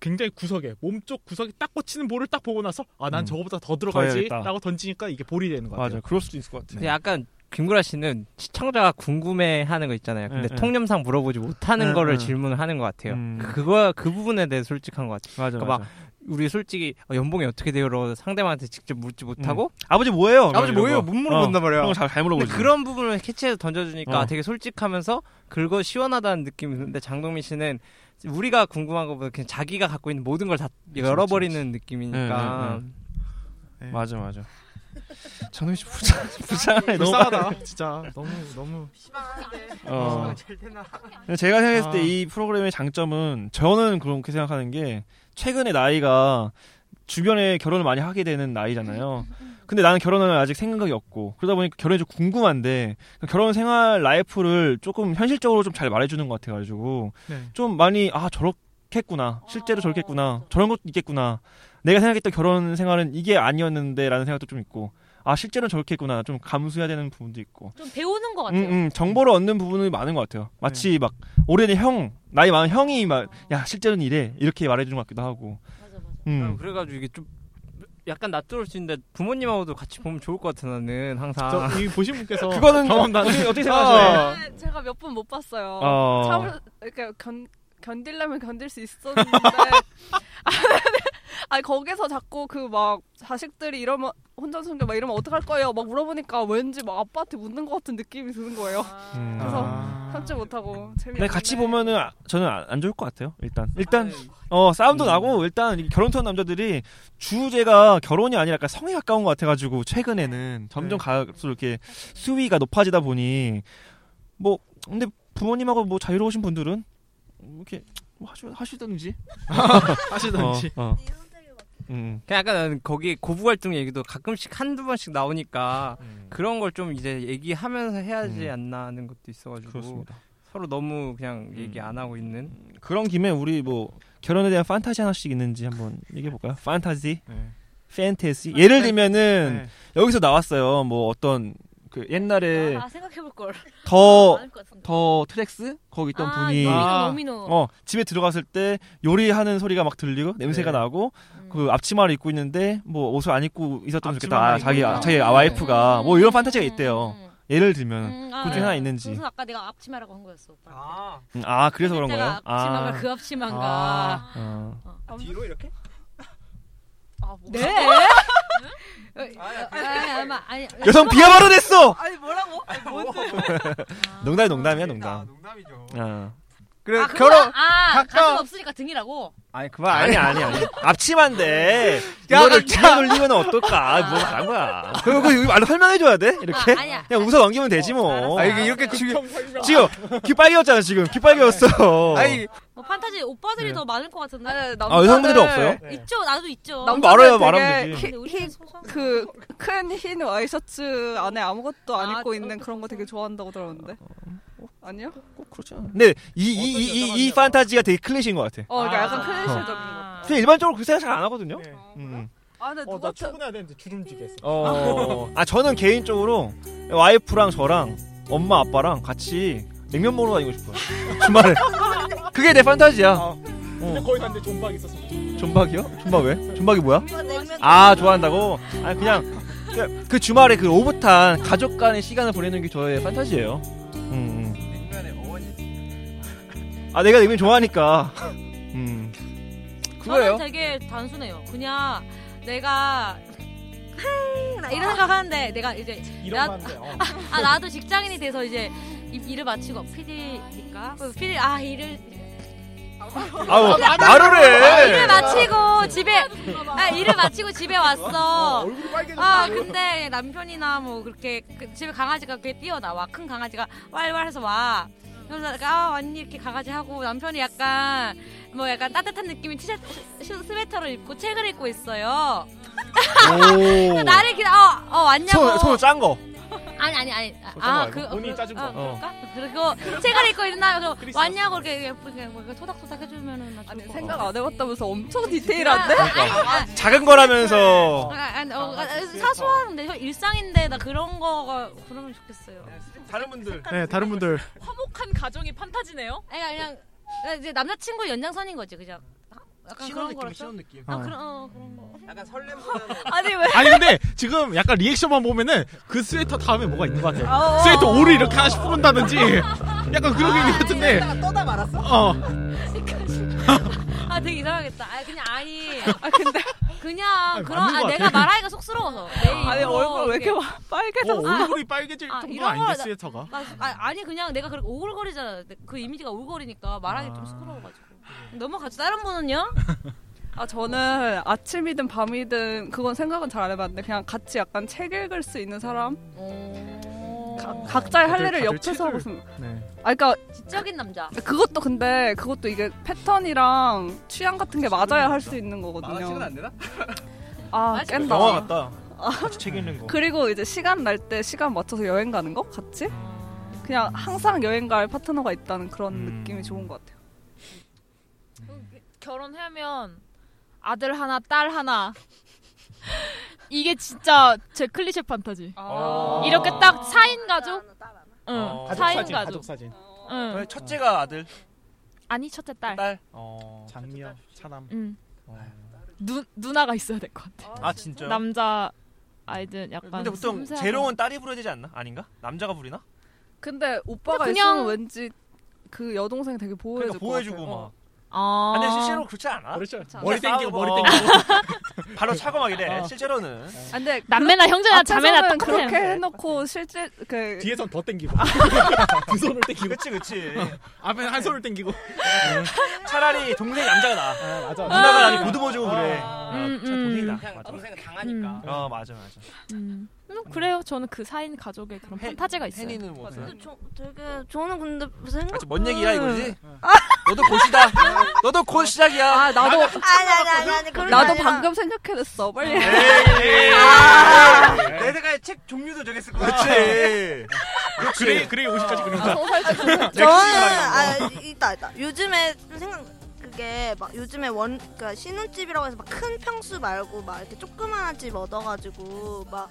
굉장히 구석에 몸쪽 구석에 딱 꽂히는 볼을 딱 보고 나서 아난 음. 저거보다 더. 들어가지라고 던지니까 이게 볼이 되는 것 같아요. 맞아. 그럴 수도 있을 것 같아. 근데 약간 김구라 씨는 시청자가 궁금해하는 거 있잖아요. 근데 네, 네. 통념상 물어보지 못하는 네, 거를 네. 질문을 하는 것 같아요. 음. 그거 그 부분에 대해 솔직한 것 같아요. 맞아, 그러니까 맞아. 막 우리 솔직히 어, 연봉이 어떻게 돼요? 상대방한테 직접 묻지 못하고 음. 아버지 뭐예요? 아버지 뭐예요? 거. 못 물어본단 어, 말이야. 잘- 잘 물어보지. 그런 부분을 캐치해서 던져주니까 어. 되게 솔직하면서 긁어 시원하다는 느낌이 드는데 장동민 씨는 우리가 궁금한 것보다 그냥 자기가 갖고 있는 모든 걸 다 열어버리는 느낌이니까. 네, 맞아 맞아. 장동민 씨 부자 부자하네. 너무. 많아. 진짜 너무 너무. 어. 제가 생각했을 아. 때이 프로그램의 장점은 저는 그렇게 생각하는 게 최근에 나이가 주변에 결혼을 많이 하게 되는 나이잖아요. 근데 나는 결혼을 아직 생각이 없고 그러다 보니까 결혼이 좀 궁금한데 결혼 생활 라이프를 조금 현실적으로 좀 잘 말해주는 것 같아가지고 네. 좀 많이 아 저렇겠구나 실제로 저렇겠구나 저런 것도 있겠구나 내가 생각했던 결혼 생활은 이게 아니었는데라는 생각도 좀 있고 아 실제로는 저렇겠구나 좀 감수해야 되는 부분도 있고 좀 배우는 것 음, 같아요. 음, 정보를 얻는 부분이 많은 것 같아요. 마치 막 오래된 형, 나이 많은 형이 막 야 실제로는 이래 이렇게 말해주는 것 같기도 하고. 음. 그래가지고 이게 좀 약간 낯설을 수 있는데 부모님하고도 같이 보면 좋을 것 같아 나는 항상. 저, 이 보신 분께서 그거는 경험담 어떻게 어떻게 어. 생각하세요? 네, 제가 몇 번 못 봤어요. 어. 참을 그러니까 견 견딜려면 견딜 수 있었는데 아니 거기서 자꾸 그 막 자식들이 이러면 혼전 순결 막 이러면 어떡할 거예요? 막 물어보니까 왠지 막 아빠한테 묻는 것 같은 느낌이 드는 거예요. 음. 그래서 참지 못하고 재미. 네 같이 보면은 아, 저는 안, 안 좋을 것 같아요. 일단 일단 어 싸움도 나고 일단 이 결혼 터는 남자들이 주제가 결혼이 아니라 약간 성에 가까운 것 같아가지고 최근에는 점점 갈수록 이렇게 수위가 높아지다 보니 뭐 근데 부모님하고 뭐 자유로우신 분들은 이렇게 뭐 하시, 하시든지 하시든지. 어, 어. 음. 그냥 약간 나는 거기 고부 갈등 얘기도 가끔씩 한두 번씩 나오니까 음. 그런 걸 좀 이제 얘기하면서 해야지 않나 하는 것도 있어가지고 그렇습니다. 음. 서로 너무 그냥 얘기 안 하고 있는 그런 김에 우리 뭐 결혼에 대한 판타지 하나씩 있는지 한번 얘기해 볼까요? 판타지, 팬테시. 예를 들면은 여기서 나왔어요. 뭐 어떤 그 옛날에 아, 생각해볼 걸. 더 같은데. 더 트랙스 거기 있던 아, 분이 노미노. 어 집에 들어갔을 때 요리하는 소리가 막 들리고 냄새가 네. 나고 그 앞치마를 입고 있는데 뭐 옷을 안 입고 있었으면 좋겠다 아, 자기 입고 자기 있는. 와이프가 뭐 이런 판타지가 있대요 예를 들면 음, 아, 그 중에 네. 하나 있는지 그래서 아까 내가 앞치마라고 한 거였어. 오빠. 음, 아 그래서 그런 거예요 앞치마가 그 앞치마인가. 어. 뒤로 이렇게? 네? 여성 비하 발언했어 아니 뭐라고? 아니, 뭔데? 농담 농담이야 농담 농담이죠 어. 그래 아, 그거, 아, 가까- 가슴 없으니까 등이라고. 아니 그거 아니 아니. 아니 앞치마인데. 야, 이거를 야. 뒤에 올리면 어떨까? 뭐 잘한 거야. 그거 그거 말로 설명해 줘야 돼? 이렇게? 아, 아니야. 그냥 웃어 넘기면 되지 뭐. 아 이게 이렇게 지금 지금 귀 빨개졌잖아 지금. 귀 빨개졌어. 아니 뭐 판타지 오빠들이 네. 더 많을 것 같은데. 아, 여성분들이 없어요? 있죠, 나도 있죠. 말아요, 말하면 되지. 근데 우리는 그큰 흰 와이셔츠 안에 아무것도 안 아, 입고 있는 그런 거 되게 좋아한다고 들었는데 아니요? 꼭 그렇지 않아 근데 이이이이 판타지가 되게 클래식인 것 같아 어, 그러니까 약간 어. 클래식적인 거. 근데 일반적으로 그 생각 잘 안 하거든요 음. 아, 근데 어, 누가 나 출근해야 되는데 주름지게 했어. 어, 아 저는 개인적으로 와이프랑 저랑 엄마 아빠랑 같이 냉면 먹으러 다니고 싶어요. 주말에. 그게 내 판타지야. 근데 거기 갔는데 존박 있었어. 존박이요? 존박 왜? 존박이 뭐야? 아 좋아한다고? 아니 그냥 그, 그 주말에 그 오붓한 가족 간의 시간을 보내는 게 저의 판타지예요. 음, 음. 아 내가 냉면 좋아하니까. 음. 그거예요. 저는 되게 단순해요. 그냥 내가 나 이런 생각 하는데 내가 이제 이런 나, 어. 아 나도 직장인이 돼서 이제 이- 일을 마치고 PD니까 PD 아 일을 아우 말을 해. 아, 일을 마치고 집에 아, 일을 마치고 집에 왔어. 아 근데 남편이나 뭐 그렇게 그 집에 강아지가 그렇게 뛰어나와 큰 강아지가 왈왈해서 와. 그래서 내가 아 언니 이렇게 강아지 하고 남편이 약간 뭐 약간 따뜻한 느낌의 티셔츠 슈- 스웨터를 입고 책을 읽고 있어요. 오. 나를 기다 어, 어 왔냐고. 손, 손을 짠 거. 아니 아니 아니 짠거 아? 그 본인이 짜준 거. 어, 그럴까? 그리고 책을 읽고 있나 그래서 왔냐고 이렇게 예쁘게 뭐 이렇게 토닥토닥 해주면은 나 아니 생각. 안 해봤다면서 엄청 디테일한데? 그러니까. 작은 거라면서. 아, 아니, 어, 아, 사소한데 형 일상인데 나 그런 거가 그러면 좋겠어요. 다른 분들. 네, 다른 분들. 화목한 가정이 판타지네요. 아니 그냥 그냥 이제 남자친구 연장선인 거지 그냥. 약간 그런 거라서. 느낌. 아 그런 어 그런 거. 약간 설렘보다는 아니 왜? 아니 근데 지금 약간 리액션만 보면은 그 스웨터 다음에 뭐가 있는 것 어, 같아. 스웨터 오를 이렇게 하나씩 부른다든지 약간 그런 게 있는 것 같은데. 떠다 말았어. 어. 아 되게 이상하겠다. 아 그냥 아니. 아 근데 그냥 아니, 그런 아것 내가. 말하기가 쑥스러워서. 내 아니 입으로 얼굴 왜 이렇게 빨개졌어? 어, 얼굴이 빨개질 아, 이런 아닌데 걸- 스웨터가. 나- 아, 아니 그냥 내가 그렇게 오글거리잖아. 그 이미지가 오글거리니까 말하기 좀 쑥스러워가지고. 넘어가죠. 다른 분은요? 아 저는 아침이든 밤이든 그건 생각은 잘 안 해봤는데 그냥 같이 약간 책 읽을 수 있는 사람 가- 각자의 할 다들- 일을 다들 옆에서 책을- 하고 있으면 네. 아 그러니까 지적인 남자. 그것도 근데 그것도 이게 패턴이랑 취향 같은 게 맞아야 할 수 있는 거거든요. 만화책은 안 되나? 아 깬다. 영화 같다. 같이 책 읽는 거. 그리고 이제 시간 날 때 시간 맞춰서 여행 가는 거 같이 그냥 항상 여행 갈 파트너가 있다는 그런 느낌이 좋은 것 같아요. 결혼하면 아들 하나, 딸 하나. 이게 진짜 제 클리셰 판타지. 아. 이렇게 딱 4인 가족? 응. 어. 가족 4인 사진, 가족. 가족 사진. 응. 첫째가 아들, 아니, 첫째 딸. 딸. 어. 장미여, 차남. 응. 누, 누나가 있어야 될 것 같아. 아 진짜. 남자 아이들 약간 근데 보통 섬세하고. 재롱은 딸이 부려야 되지 않나? 아닌가? 남자가 부리나? 근데 오빠가 그냥- 있으면 왠지 그 여동생 되게 보호해줄 그러니까 것 보여주고 같아요. 막. 아. 근데 실제로 그렇지 않아? 그렇죠. 진짜 머리 땡기고, 싸우고, 머리 어. 땡기고. 바로 차고막 이 래. 어. 실제로는. 아, 근데 남매나 형제나 자매나 똑같아요. 그렇게 해놓고 실제 그 뒤에선 더 땡기고. 두 손을 땡기고. 그치 그치. 앞에는 한 손을 땡기고. 차라리 동생이 남자가 나. 아, 맞아. 누나가 나를 보듬어주고 그래. 음, 차 동생이 나. 음. 맞아. 동생은 강하니까. 어 맞아 맞아. 음. 음, 그래요. 저는 그 4인 가족의 그런 판타지가 있어요. 혜니는 뭐? 근데 저, 되게 저는 근데 생각 아직 뭔 얘기야 이거지? 너도 곧이다. 너도 곧 시작이야. 아 나도 아니 아니 아니 아니 나도 아니라 방금 생각해냈어 빨리. 에이. 아. 내 생각에 책 종류도 정했을 거야. 그렇지. 그렇지. 그래, 그래 50까지 그런다. 저는 아 있다 있다 요즘에 좀 생각 그게 막 요즘에 원 그러니까 신혼집이라고 해서 막 큰 평수 말고 막 이렇게 조그마한 집 얻어가지고 막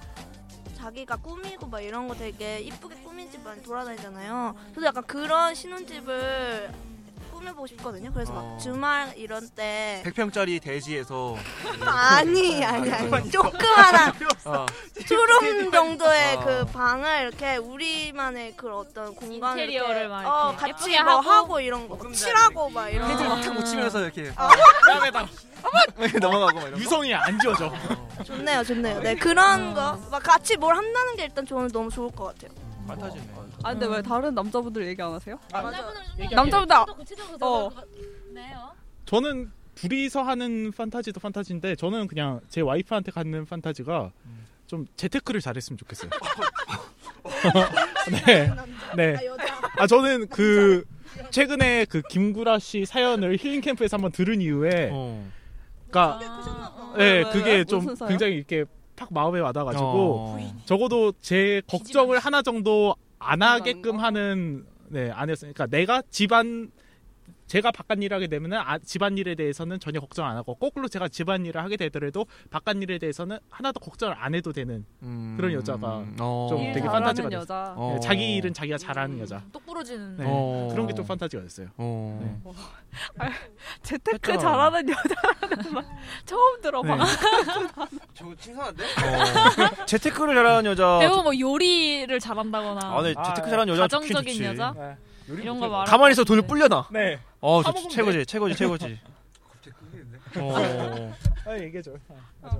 자기가 꾸미고 막 이런 거 되게 이쁘게 꾸민 집 많이 돌아다니잖아요. 저도 약간 그런 신혼집을 꾸며보고 싶거든요. 그래서 어. 막 주말 이런 때 100평짜리 대지에서 아니 아니 아니 조그마한 어. 투룸 정도의 어. 그 방을 이렇게 우리만의 그 어떤 공간을 인테리어를 이렇게, 막 어, 이렇게 같이 예쁘게 뭐 하고. 하고 이런 거 칠하고 막 이런 거탁 묻히면서 이렇게 땀에다 이렇게 넘어가고 막 이런 거. 유성이 안 지워져. 좋네요 좋네요 네 그런 거 막 같이 뭘 한다는 게 일단 저는 너무 좋을 것 같아요 판타지네. 아 근데 왜 다른 남자분들 얘기 안 하세요? 남자분들 남자분들 아- 구체적으로 어. 네요. 저는 둘이서 하는 판타지도 판타지인데 저는 그냥 제 와이프한테 갖는 판타지가 좀 재테크를 잘했으면 좋겠어요. 네, 네. 아 저는 그 최근에 그 김구라 씨 사연을 힐링 캠프에서 한번 들은 이후에, 어. 그러니까 네, 왜, 왜? 그게 좀 무슨 사연? 굉장히 이렇게 팍 마음에 와닿아가지고 어. 적어도 제 걱정을 하나 정도 안 하게끔 하는 네 아니었어요. 그러니까 내가 집안 제가 바깥 일을 하게 되면은 아, 집안 일에 대해서는 전혀 걱정 안 하고 거꾸로 제가 집안 일을 하게 되더라도 바깥 일에 대해서는 하나도 걱정을 안 해도 되는 음. 그런 여자가 어. 좀일 되게 판타지가 됐어요. 여자. 어. 네, 자기 일은 자기가 잘하는 여자. 똑부러지는. 네, 어. 그런 게 좀 판타지가 됐어요. 어. 재테크 그러니까. 잘하는 여자라는 말 처음 들어봐. 네. 저거 칭찬한데? 어. 재테크를 잘하는 여자. 대부분 뭐 요리를 잘한다거나 아, 네, 재테크 잘하는 여자 가정적인 좋지. 여자 네. 이런 거 말하. 가만히 있어 돈을 불려놔. 네. 어, 저 최고지, 최고지, 최고지. 어. 아 얘기해줘. 맞아.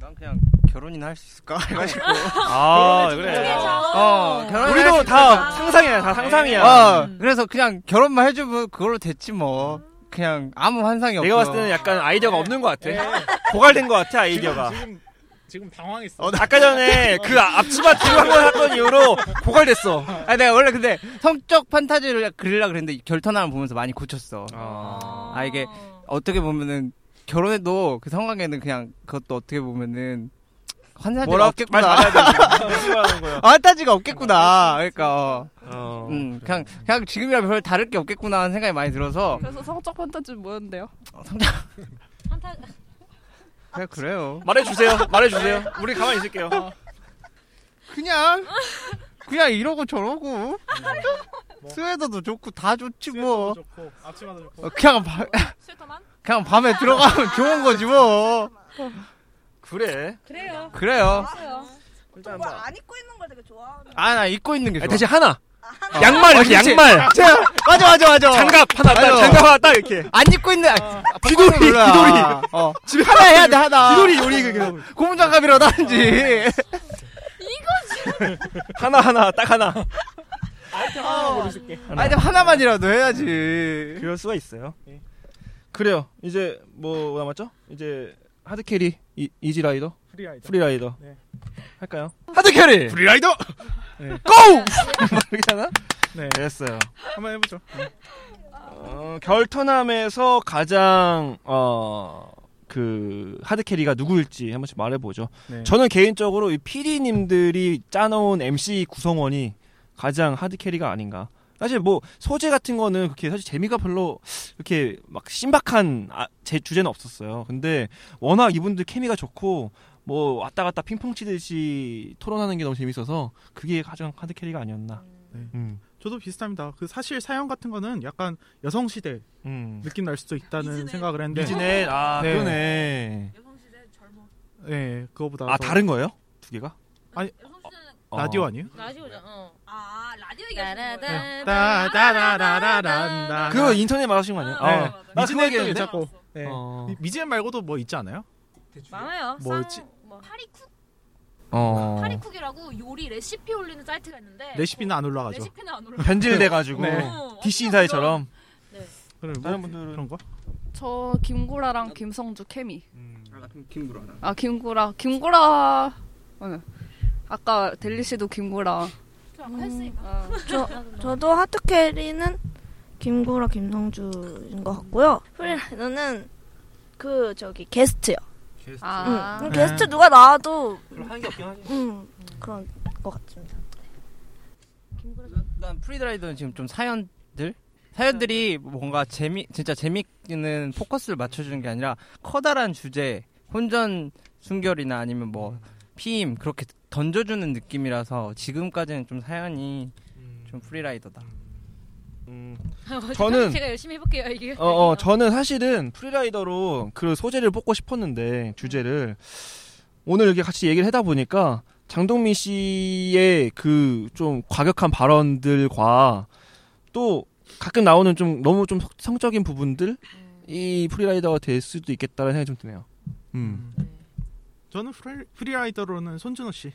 난 그냥 결혼이나 할 수 있을까 해가지고. 아, 그래. 어, 결혼 우리도 다 상상이야, 다 상상이야. 어, 그래서 그냥 결혼만 해주면 그걸로 됐지 뭐. 그냥 아무 환상이 없어. 내가 봤을 때는 약간 아이디어가 없는 것 같아. 고갈된 것 같아, 아이디어가. 지금 지금 당황했어. 어, 아까 전에 그 앞치마 뒤로 한번 했던 이후로 고갈됐어. 아, 내가 원래 근데 성적 판타지를 그리려 그랬는데 결혼하는 보면서 많이 고쳤어. 아, 아 이게 어떻게 보면은 결혼해도 그 성관계는 그냥 그것도 어떻게 보면은 환타지가 뭐라 없겠구나. 환타지가 없겠구나. 그러니까 어. 어. 음, 그냥 그냥 지금이랑 별 다를 게 없겠구나 하는 생각이 많이 들어서 그래서 성적 판타지는 뭐였는데요? 판타 그냥 그래요. 말해주세요. 말해주세요. 우리 가만히 있을게요. 그냥 그냥 이러고 저러고 스웨터도 좋고 다 좋지 뭐. 좋고 앞치마도 좋고. 어, 그냥 밤 스웨터만? 그냥 밤에 들어가면 좋은 거지 뭐. 그래. 그래요. 그래요. 뭐안 입고 있는 걸 되게 좋아하는 아 나 입고 있는 게 아니, 좋아. 대신 하나. 양말 이렇게 그치. 양말. 제가- 맞아 맞아 맞아. 장갑 하나 딱 맞아. 장갑 하나 딱 이렇게. 안 입고 있는 귀돌이, 귀돌이. 어. 집에 하나 해야 돼 하나. 귀돌이 요리 그게 고무 장갑이라든지. 하나 하나 딱 하나. 아이템 하나 모르실게. 아이템 하나만이라도 해야지. 그럴 수가 있어요. 그래요. 이제 뭐 남았죠? 이제 하드 캐리 이, 이지 라이더, 프리라이더. 프리라이더 네. 할까요? 하드 캐리. 프리라이더. 네. go! 그렇잖아. 네. 됐어요. 한번 해보죠. 어, 결터남에서 가장 어. 그 hard carry가 누구일지 한 번씩 말해보죠. 네. 저는 개인적으로 이 PD님들이 짜놓은 MC 구성원이 가장 hard carry가 아닌가. 사실 뭐 소재 같은 거는 그렇게 사실 재미가 별로 이렇게 막 신박한 아, 제 주제는 없었어요. 근데 워낙 이분들 케미가 좋고 뭐 왔다 갔다 핑퐁 치듯이 토론하는 게 너무 재밌어서 그게 가장 하드 캐리가 아니었나. 네. 음. 저도 비슷합니다. 그 사실 사연 같은 거는 약간 여성 시대 음. 느낌 날 수도 있다는 생각을 했는데 미즈넷 아 그러네. 네, 그거보다 아 더- 다른 거예요? 두 개가? 아니 어. 라디오 아니에요? 라디오죠. 어. 아 라디오 네. 따다다라란다. 그거 인터넷 말하신 거 아니에요? 네. 미즈넷도 얘기했는데? 괜찮고. 네. 어. 미- 미즈넷 말고도 뭐 있지 않아요? 많아요. 뭐였지? 쌍- 뭐 파리쿡 어. 파리쿡이라고 요리 레시피 올리는 사이트가 있는데 레시피는 안 올라가죠. 레시피는 안 올라. 변질돼 가지고 네. DC 인사이처럼. 네. 그럼 뭐 다른 분들은 그런 거? 저 김구라랑 김성주 케미. 김구라. 아 김구라, 김구라. 어. 아까 델리 씨도 김구라. 음, 저 저도 hard carry는 김구라 김성주인 것 같고요. free rider는 그 저기 게스트요. 아. 응. 게스트 누가 나와도 별로 하는 게 없긴 하지. 음 그런 것 같습니다. 난 free rider는 지금 좀 사연들 사연들이 뭔가 재미 진짜 재미있는 포커스를 맞춰주는 게 아니라 커다란 주제 혼전 순결이나 아니면 뭐 피임 그렇게 던져주는 느낌이라서 지금까지는 좀 사연이 좀 프리라이더다. 음. 저는 제가 열심히 해볼게요 이게. 어, 어, 저는 사실은 프리라이더로 그 소재를 뽑고 싶었는데 주제를 오늘 이렇게 같이 얘기를 하다 보니까 장동민 씨의 그 좀 과격한 발언들과 또 가끔 나오는 좀 너무 좀 성적인 부분들 이 프리라이더가 될 수도 있겠다는 생각이 좀 드네요. 음. 저는 free, free rider로는 손준호 씨.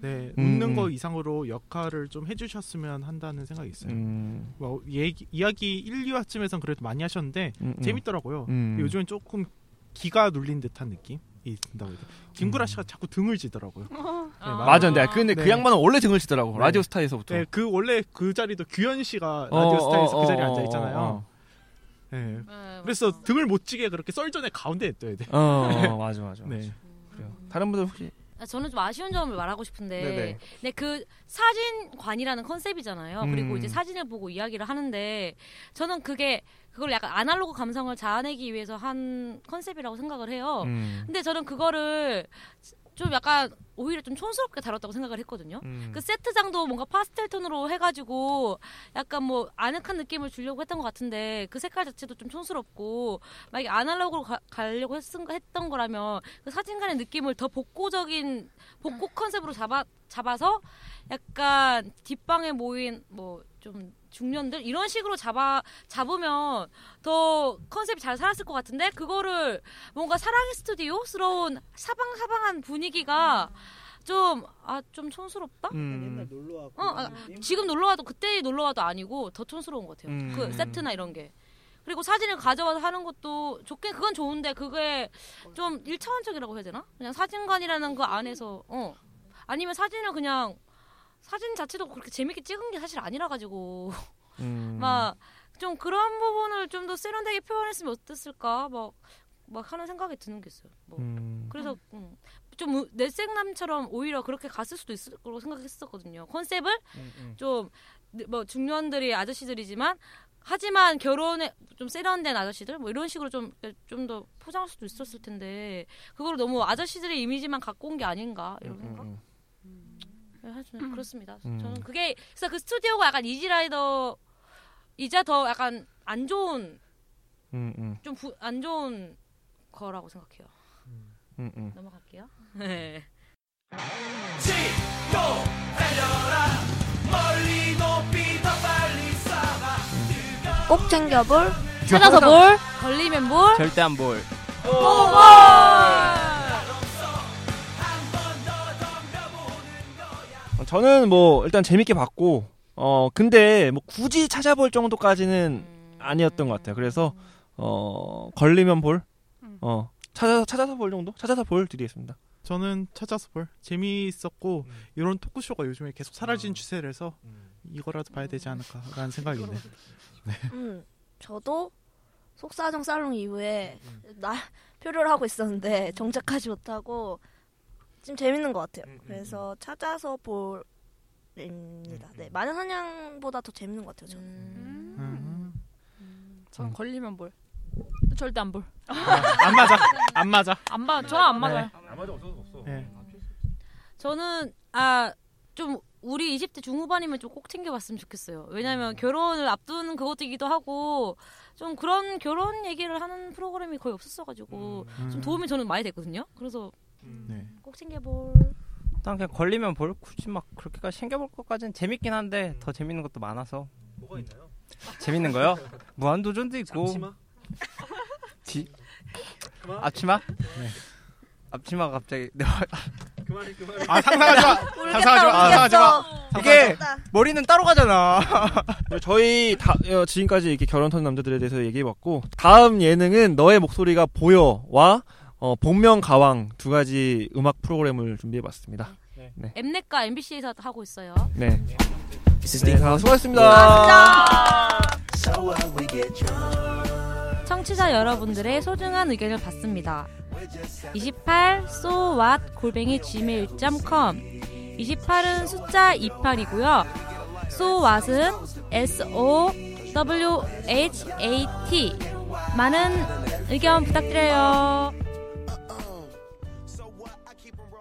네, 음, 웃는 음. 거 이상으로 역할을 좀 해주셨으면 한다는 생각이 있어요. 음. 뭐, 얘기, 이야기 1, 2화쯤에선 그래도 많이 하셨는데 음, 음. 재밌더라고요. 음. 요즘은 조금 기가 눌린 듯한 느낌 이 든다고 해야 돼. 음. 김구라 씨가 자꾸 등을 지더라고요. 네, 맞아, 네. 근데 그 네. 양반은 원래 등을 치더라고 네. 라디오 스타에서부터. 네, 그 원래 그 자리도 규현 씨가 어, 라디오 스타에서 어, 그 자리에 어, 앉아 있잖아요. 어, 네. 그래서 등을 못 지게 그렇게 썰전에 가운데 둬야 돼. 어, 맞아, 맞아, 네. 맞아. 그래요. 다른 분들 혹시 아, 저는 좀 아쉬운 점을 말하고 싶은데, 네네. 네, 그 사진관이라는 컨셉이잖아요. 그리고 음. 이제 사진을 보고 이야기를 하는데, 저는 그게 그걸 약간 아날로그 감성을 자아내기 위해서 한 컨셉이라고 생각을 해요. 음. 근데 저는 그거를 좀 약간 오히려 좀 촌스럽게 다뤘다고 생각을 했거든요. 음. 그 세트장도 뭔가 파스텔 톤으로 해가지고 약간 뭐 아늑한 느낌을 주려고 했던 것 같은데 그 색깔 자체도 좀 촌스럽고 만약에 아날로그로 가, 가려고 했, 했던 거라면 그 사진관의 느낌을 더 복고적인 복고 컨셉으로 잡아 잡아서 약간 뒷방에 모인 뭐 좀 중년들 이런 식으로 잡아 잡으면 더 컨셉이 잘 살았을 것 같은데 그거를 뭔가 사랑의 스튜디오스러운 사방사방한 분위기가 좀 아 좀 촌스럽다. 음. 어, 아, 지금 놀러 와도 그때 놀러 와도 아니고 더 촌스러운 것 같아요. 음. 그 세트나 이런 게. 그리고 사진을 가져와서 하는 것도 좋긴 그건 좋은데 그게 좀 일차원적이라고 해야 되나? 그냥 사진관이라는 그 안에서 어 아니면 사진을 그냥 사진 자체도 그렇게 재밌게 찍은 게 사실 아니라 가지고 음. 막좀 그런 부분을 좀 더 세련되게 표현했으면 어땠을까 막, 막 하는 생각이 드는 게 있어요. 뭐 음. 그래서 음, 좀 내생남처럼 오히려 그렇게 갔을 수도 있을 거라고 생각했었거든요. 컨셉을 좀 뭐 중년들이 아저씨들이지만 하지만 결혼에 좀 세련된 아저씨들 뭐 이런 식으로 좀 좀 더 포장할 수도 있었을 텐데 그걸 너무 아저씨들의 이미지만 갖고 온 게 아닌가 이런 생각. 네, 사실 음. 그렇습니다. 음. 저는 그게 그래서 그 스튜디오가 약간 이지라이더 이제 더 약간 안 좋은 음, 음. 좀안 좋은 거라고 생각해요. 넘어갈게요. 네. 꼭 챙겨볼 찾아서 볼 걸리면 볼 절대 안볼 볼. 저는 뭐 일단 재밌게 봤고 어 근데 뭐 굳이 찾아볼 정도까지는 아니었던 것 같아요. 그래서 어 걸리면 볼, 어 찾아서 찾아서 볼 정도, 찾아서 볼 드리겠습니다. 저는 찾아서 볼. 재미있었고 이런 토크쇼가 요즘에 계속 사라진 추세라서 이거라도 봐야 되지 않을까라는 생각이네. 네. 음, 저도 속사정 살롱 이후에 나 표를 하고 있었는데 정착하지 못하고 지금 재밌는 것 같아요. 그래서 찾아서 볼입니다. 네, 마녀 사냥보다 더 재밌는 것 같아요. 저는. 전 걸리면 볼. 절대 안 볼. 안 맞아. 안 맞아. 안 봐. 저는 안 맞아요. 안 맞아 없어서 없어. 네. 저는 아 좀 우리 20대 중후반이면 좀 꼭 챙겨봤으면 좋겠어요. 왜냐면 결혼을 앞두는 그것이기도 하고 좀 그런 결혼 얘기를 하는 프로그램이 거의 없었어가지고 좀 도움이 저는 많이 됐거든요. 그래서 네. 꼭 챙겨볼. 일단 그냥 걸리면 볼 굳이 막 그렇게까지 챙겨볼 것까지는 재밌긴 한데 더 재밌는 것도 많아서 뭐가 있나요? 재밌는 거요? 무한도전도 있고 앞치마? 뒤 앞치마? 네. 앞치마가 갑자기 네. 그만해 그만해. 아 상상하지 마. 상상하지 마. 상상하지 마. 이게 머리는 따로 가잖아. 네, 저희 다 어, 지금까지 이렇게 결혼 턴 남자들에 대해서 얘기해봤고 다음 예능은 너의 목소리가 보여와 어, 복면 가왕 두 가지 음악 프로그램을 준비해봤습니다. 네. 엠넷과 MBC에서 하고 있어요. 네. 네, 아, 수고하셨습니다. 청취자 여러분들의 소중한 의견을 받습니다. 28 so what 골뱅이 gmail.com 28은 숫자 28이고요. so what은 s o w h a t 많은 의견 부탁드려요.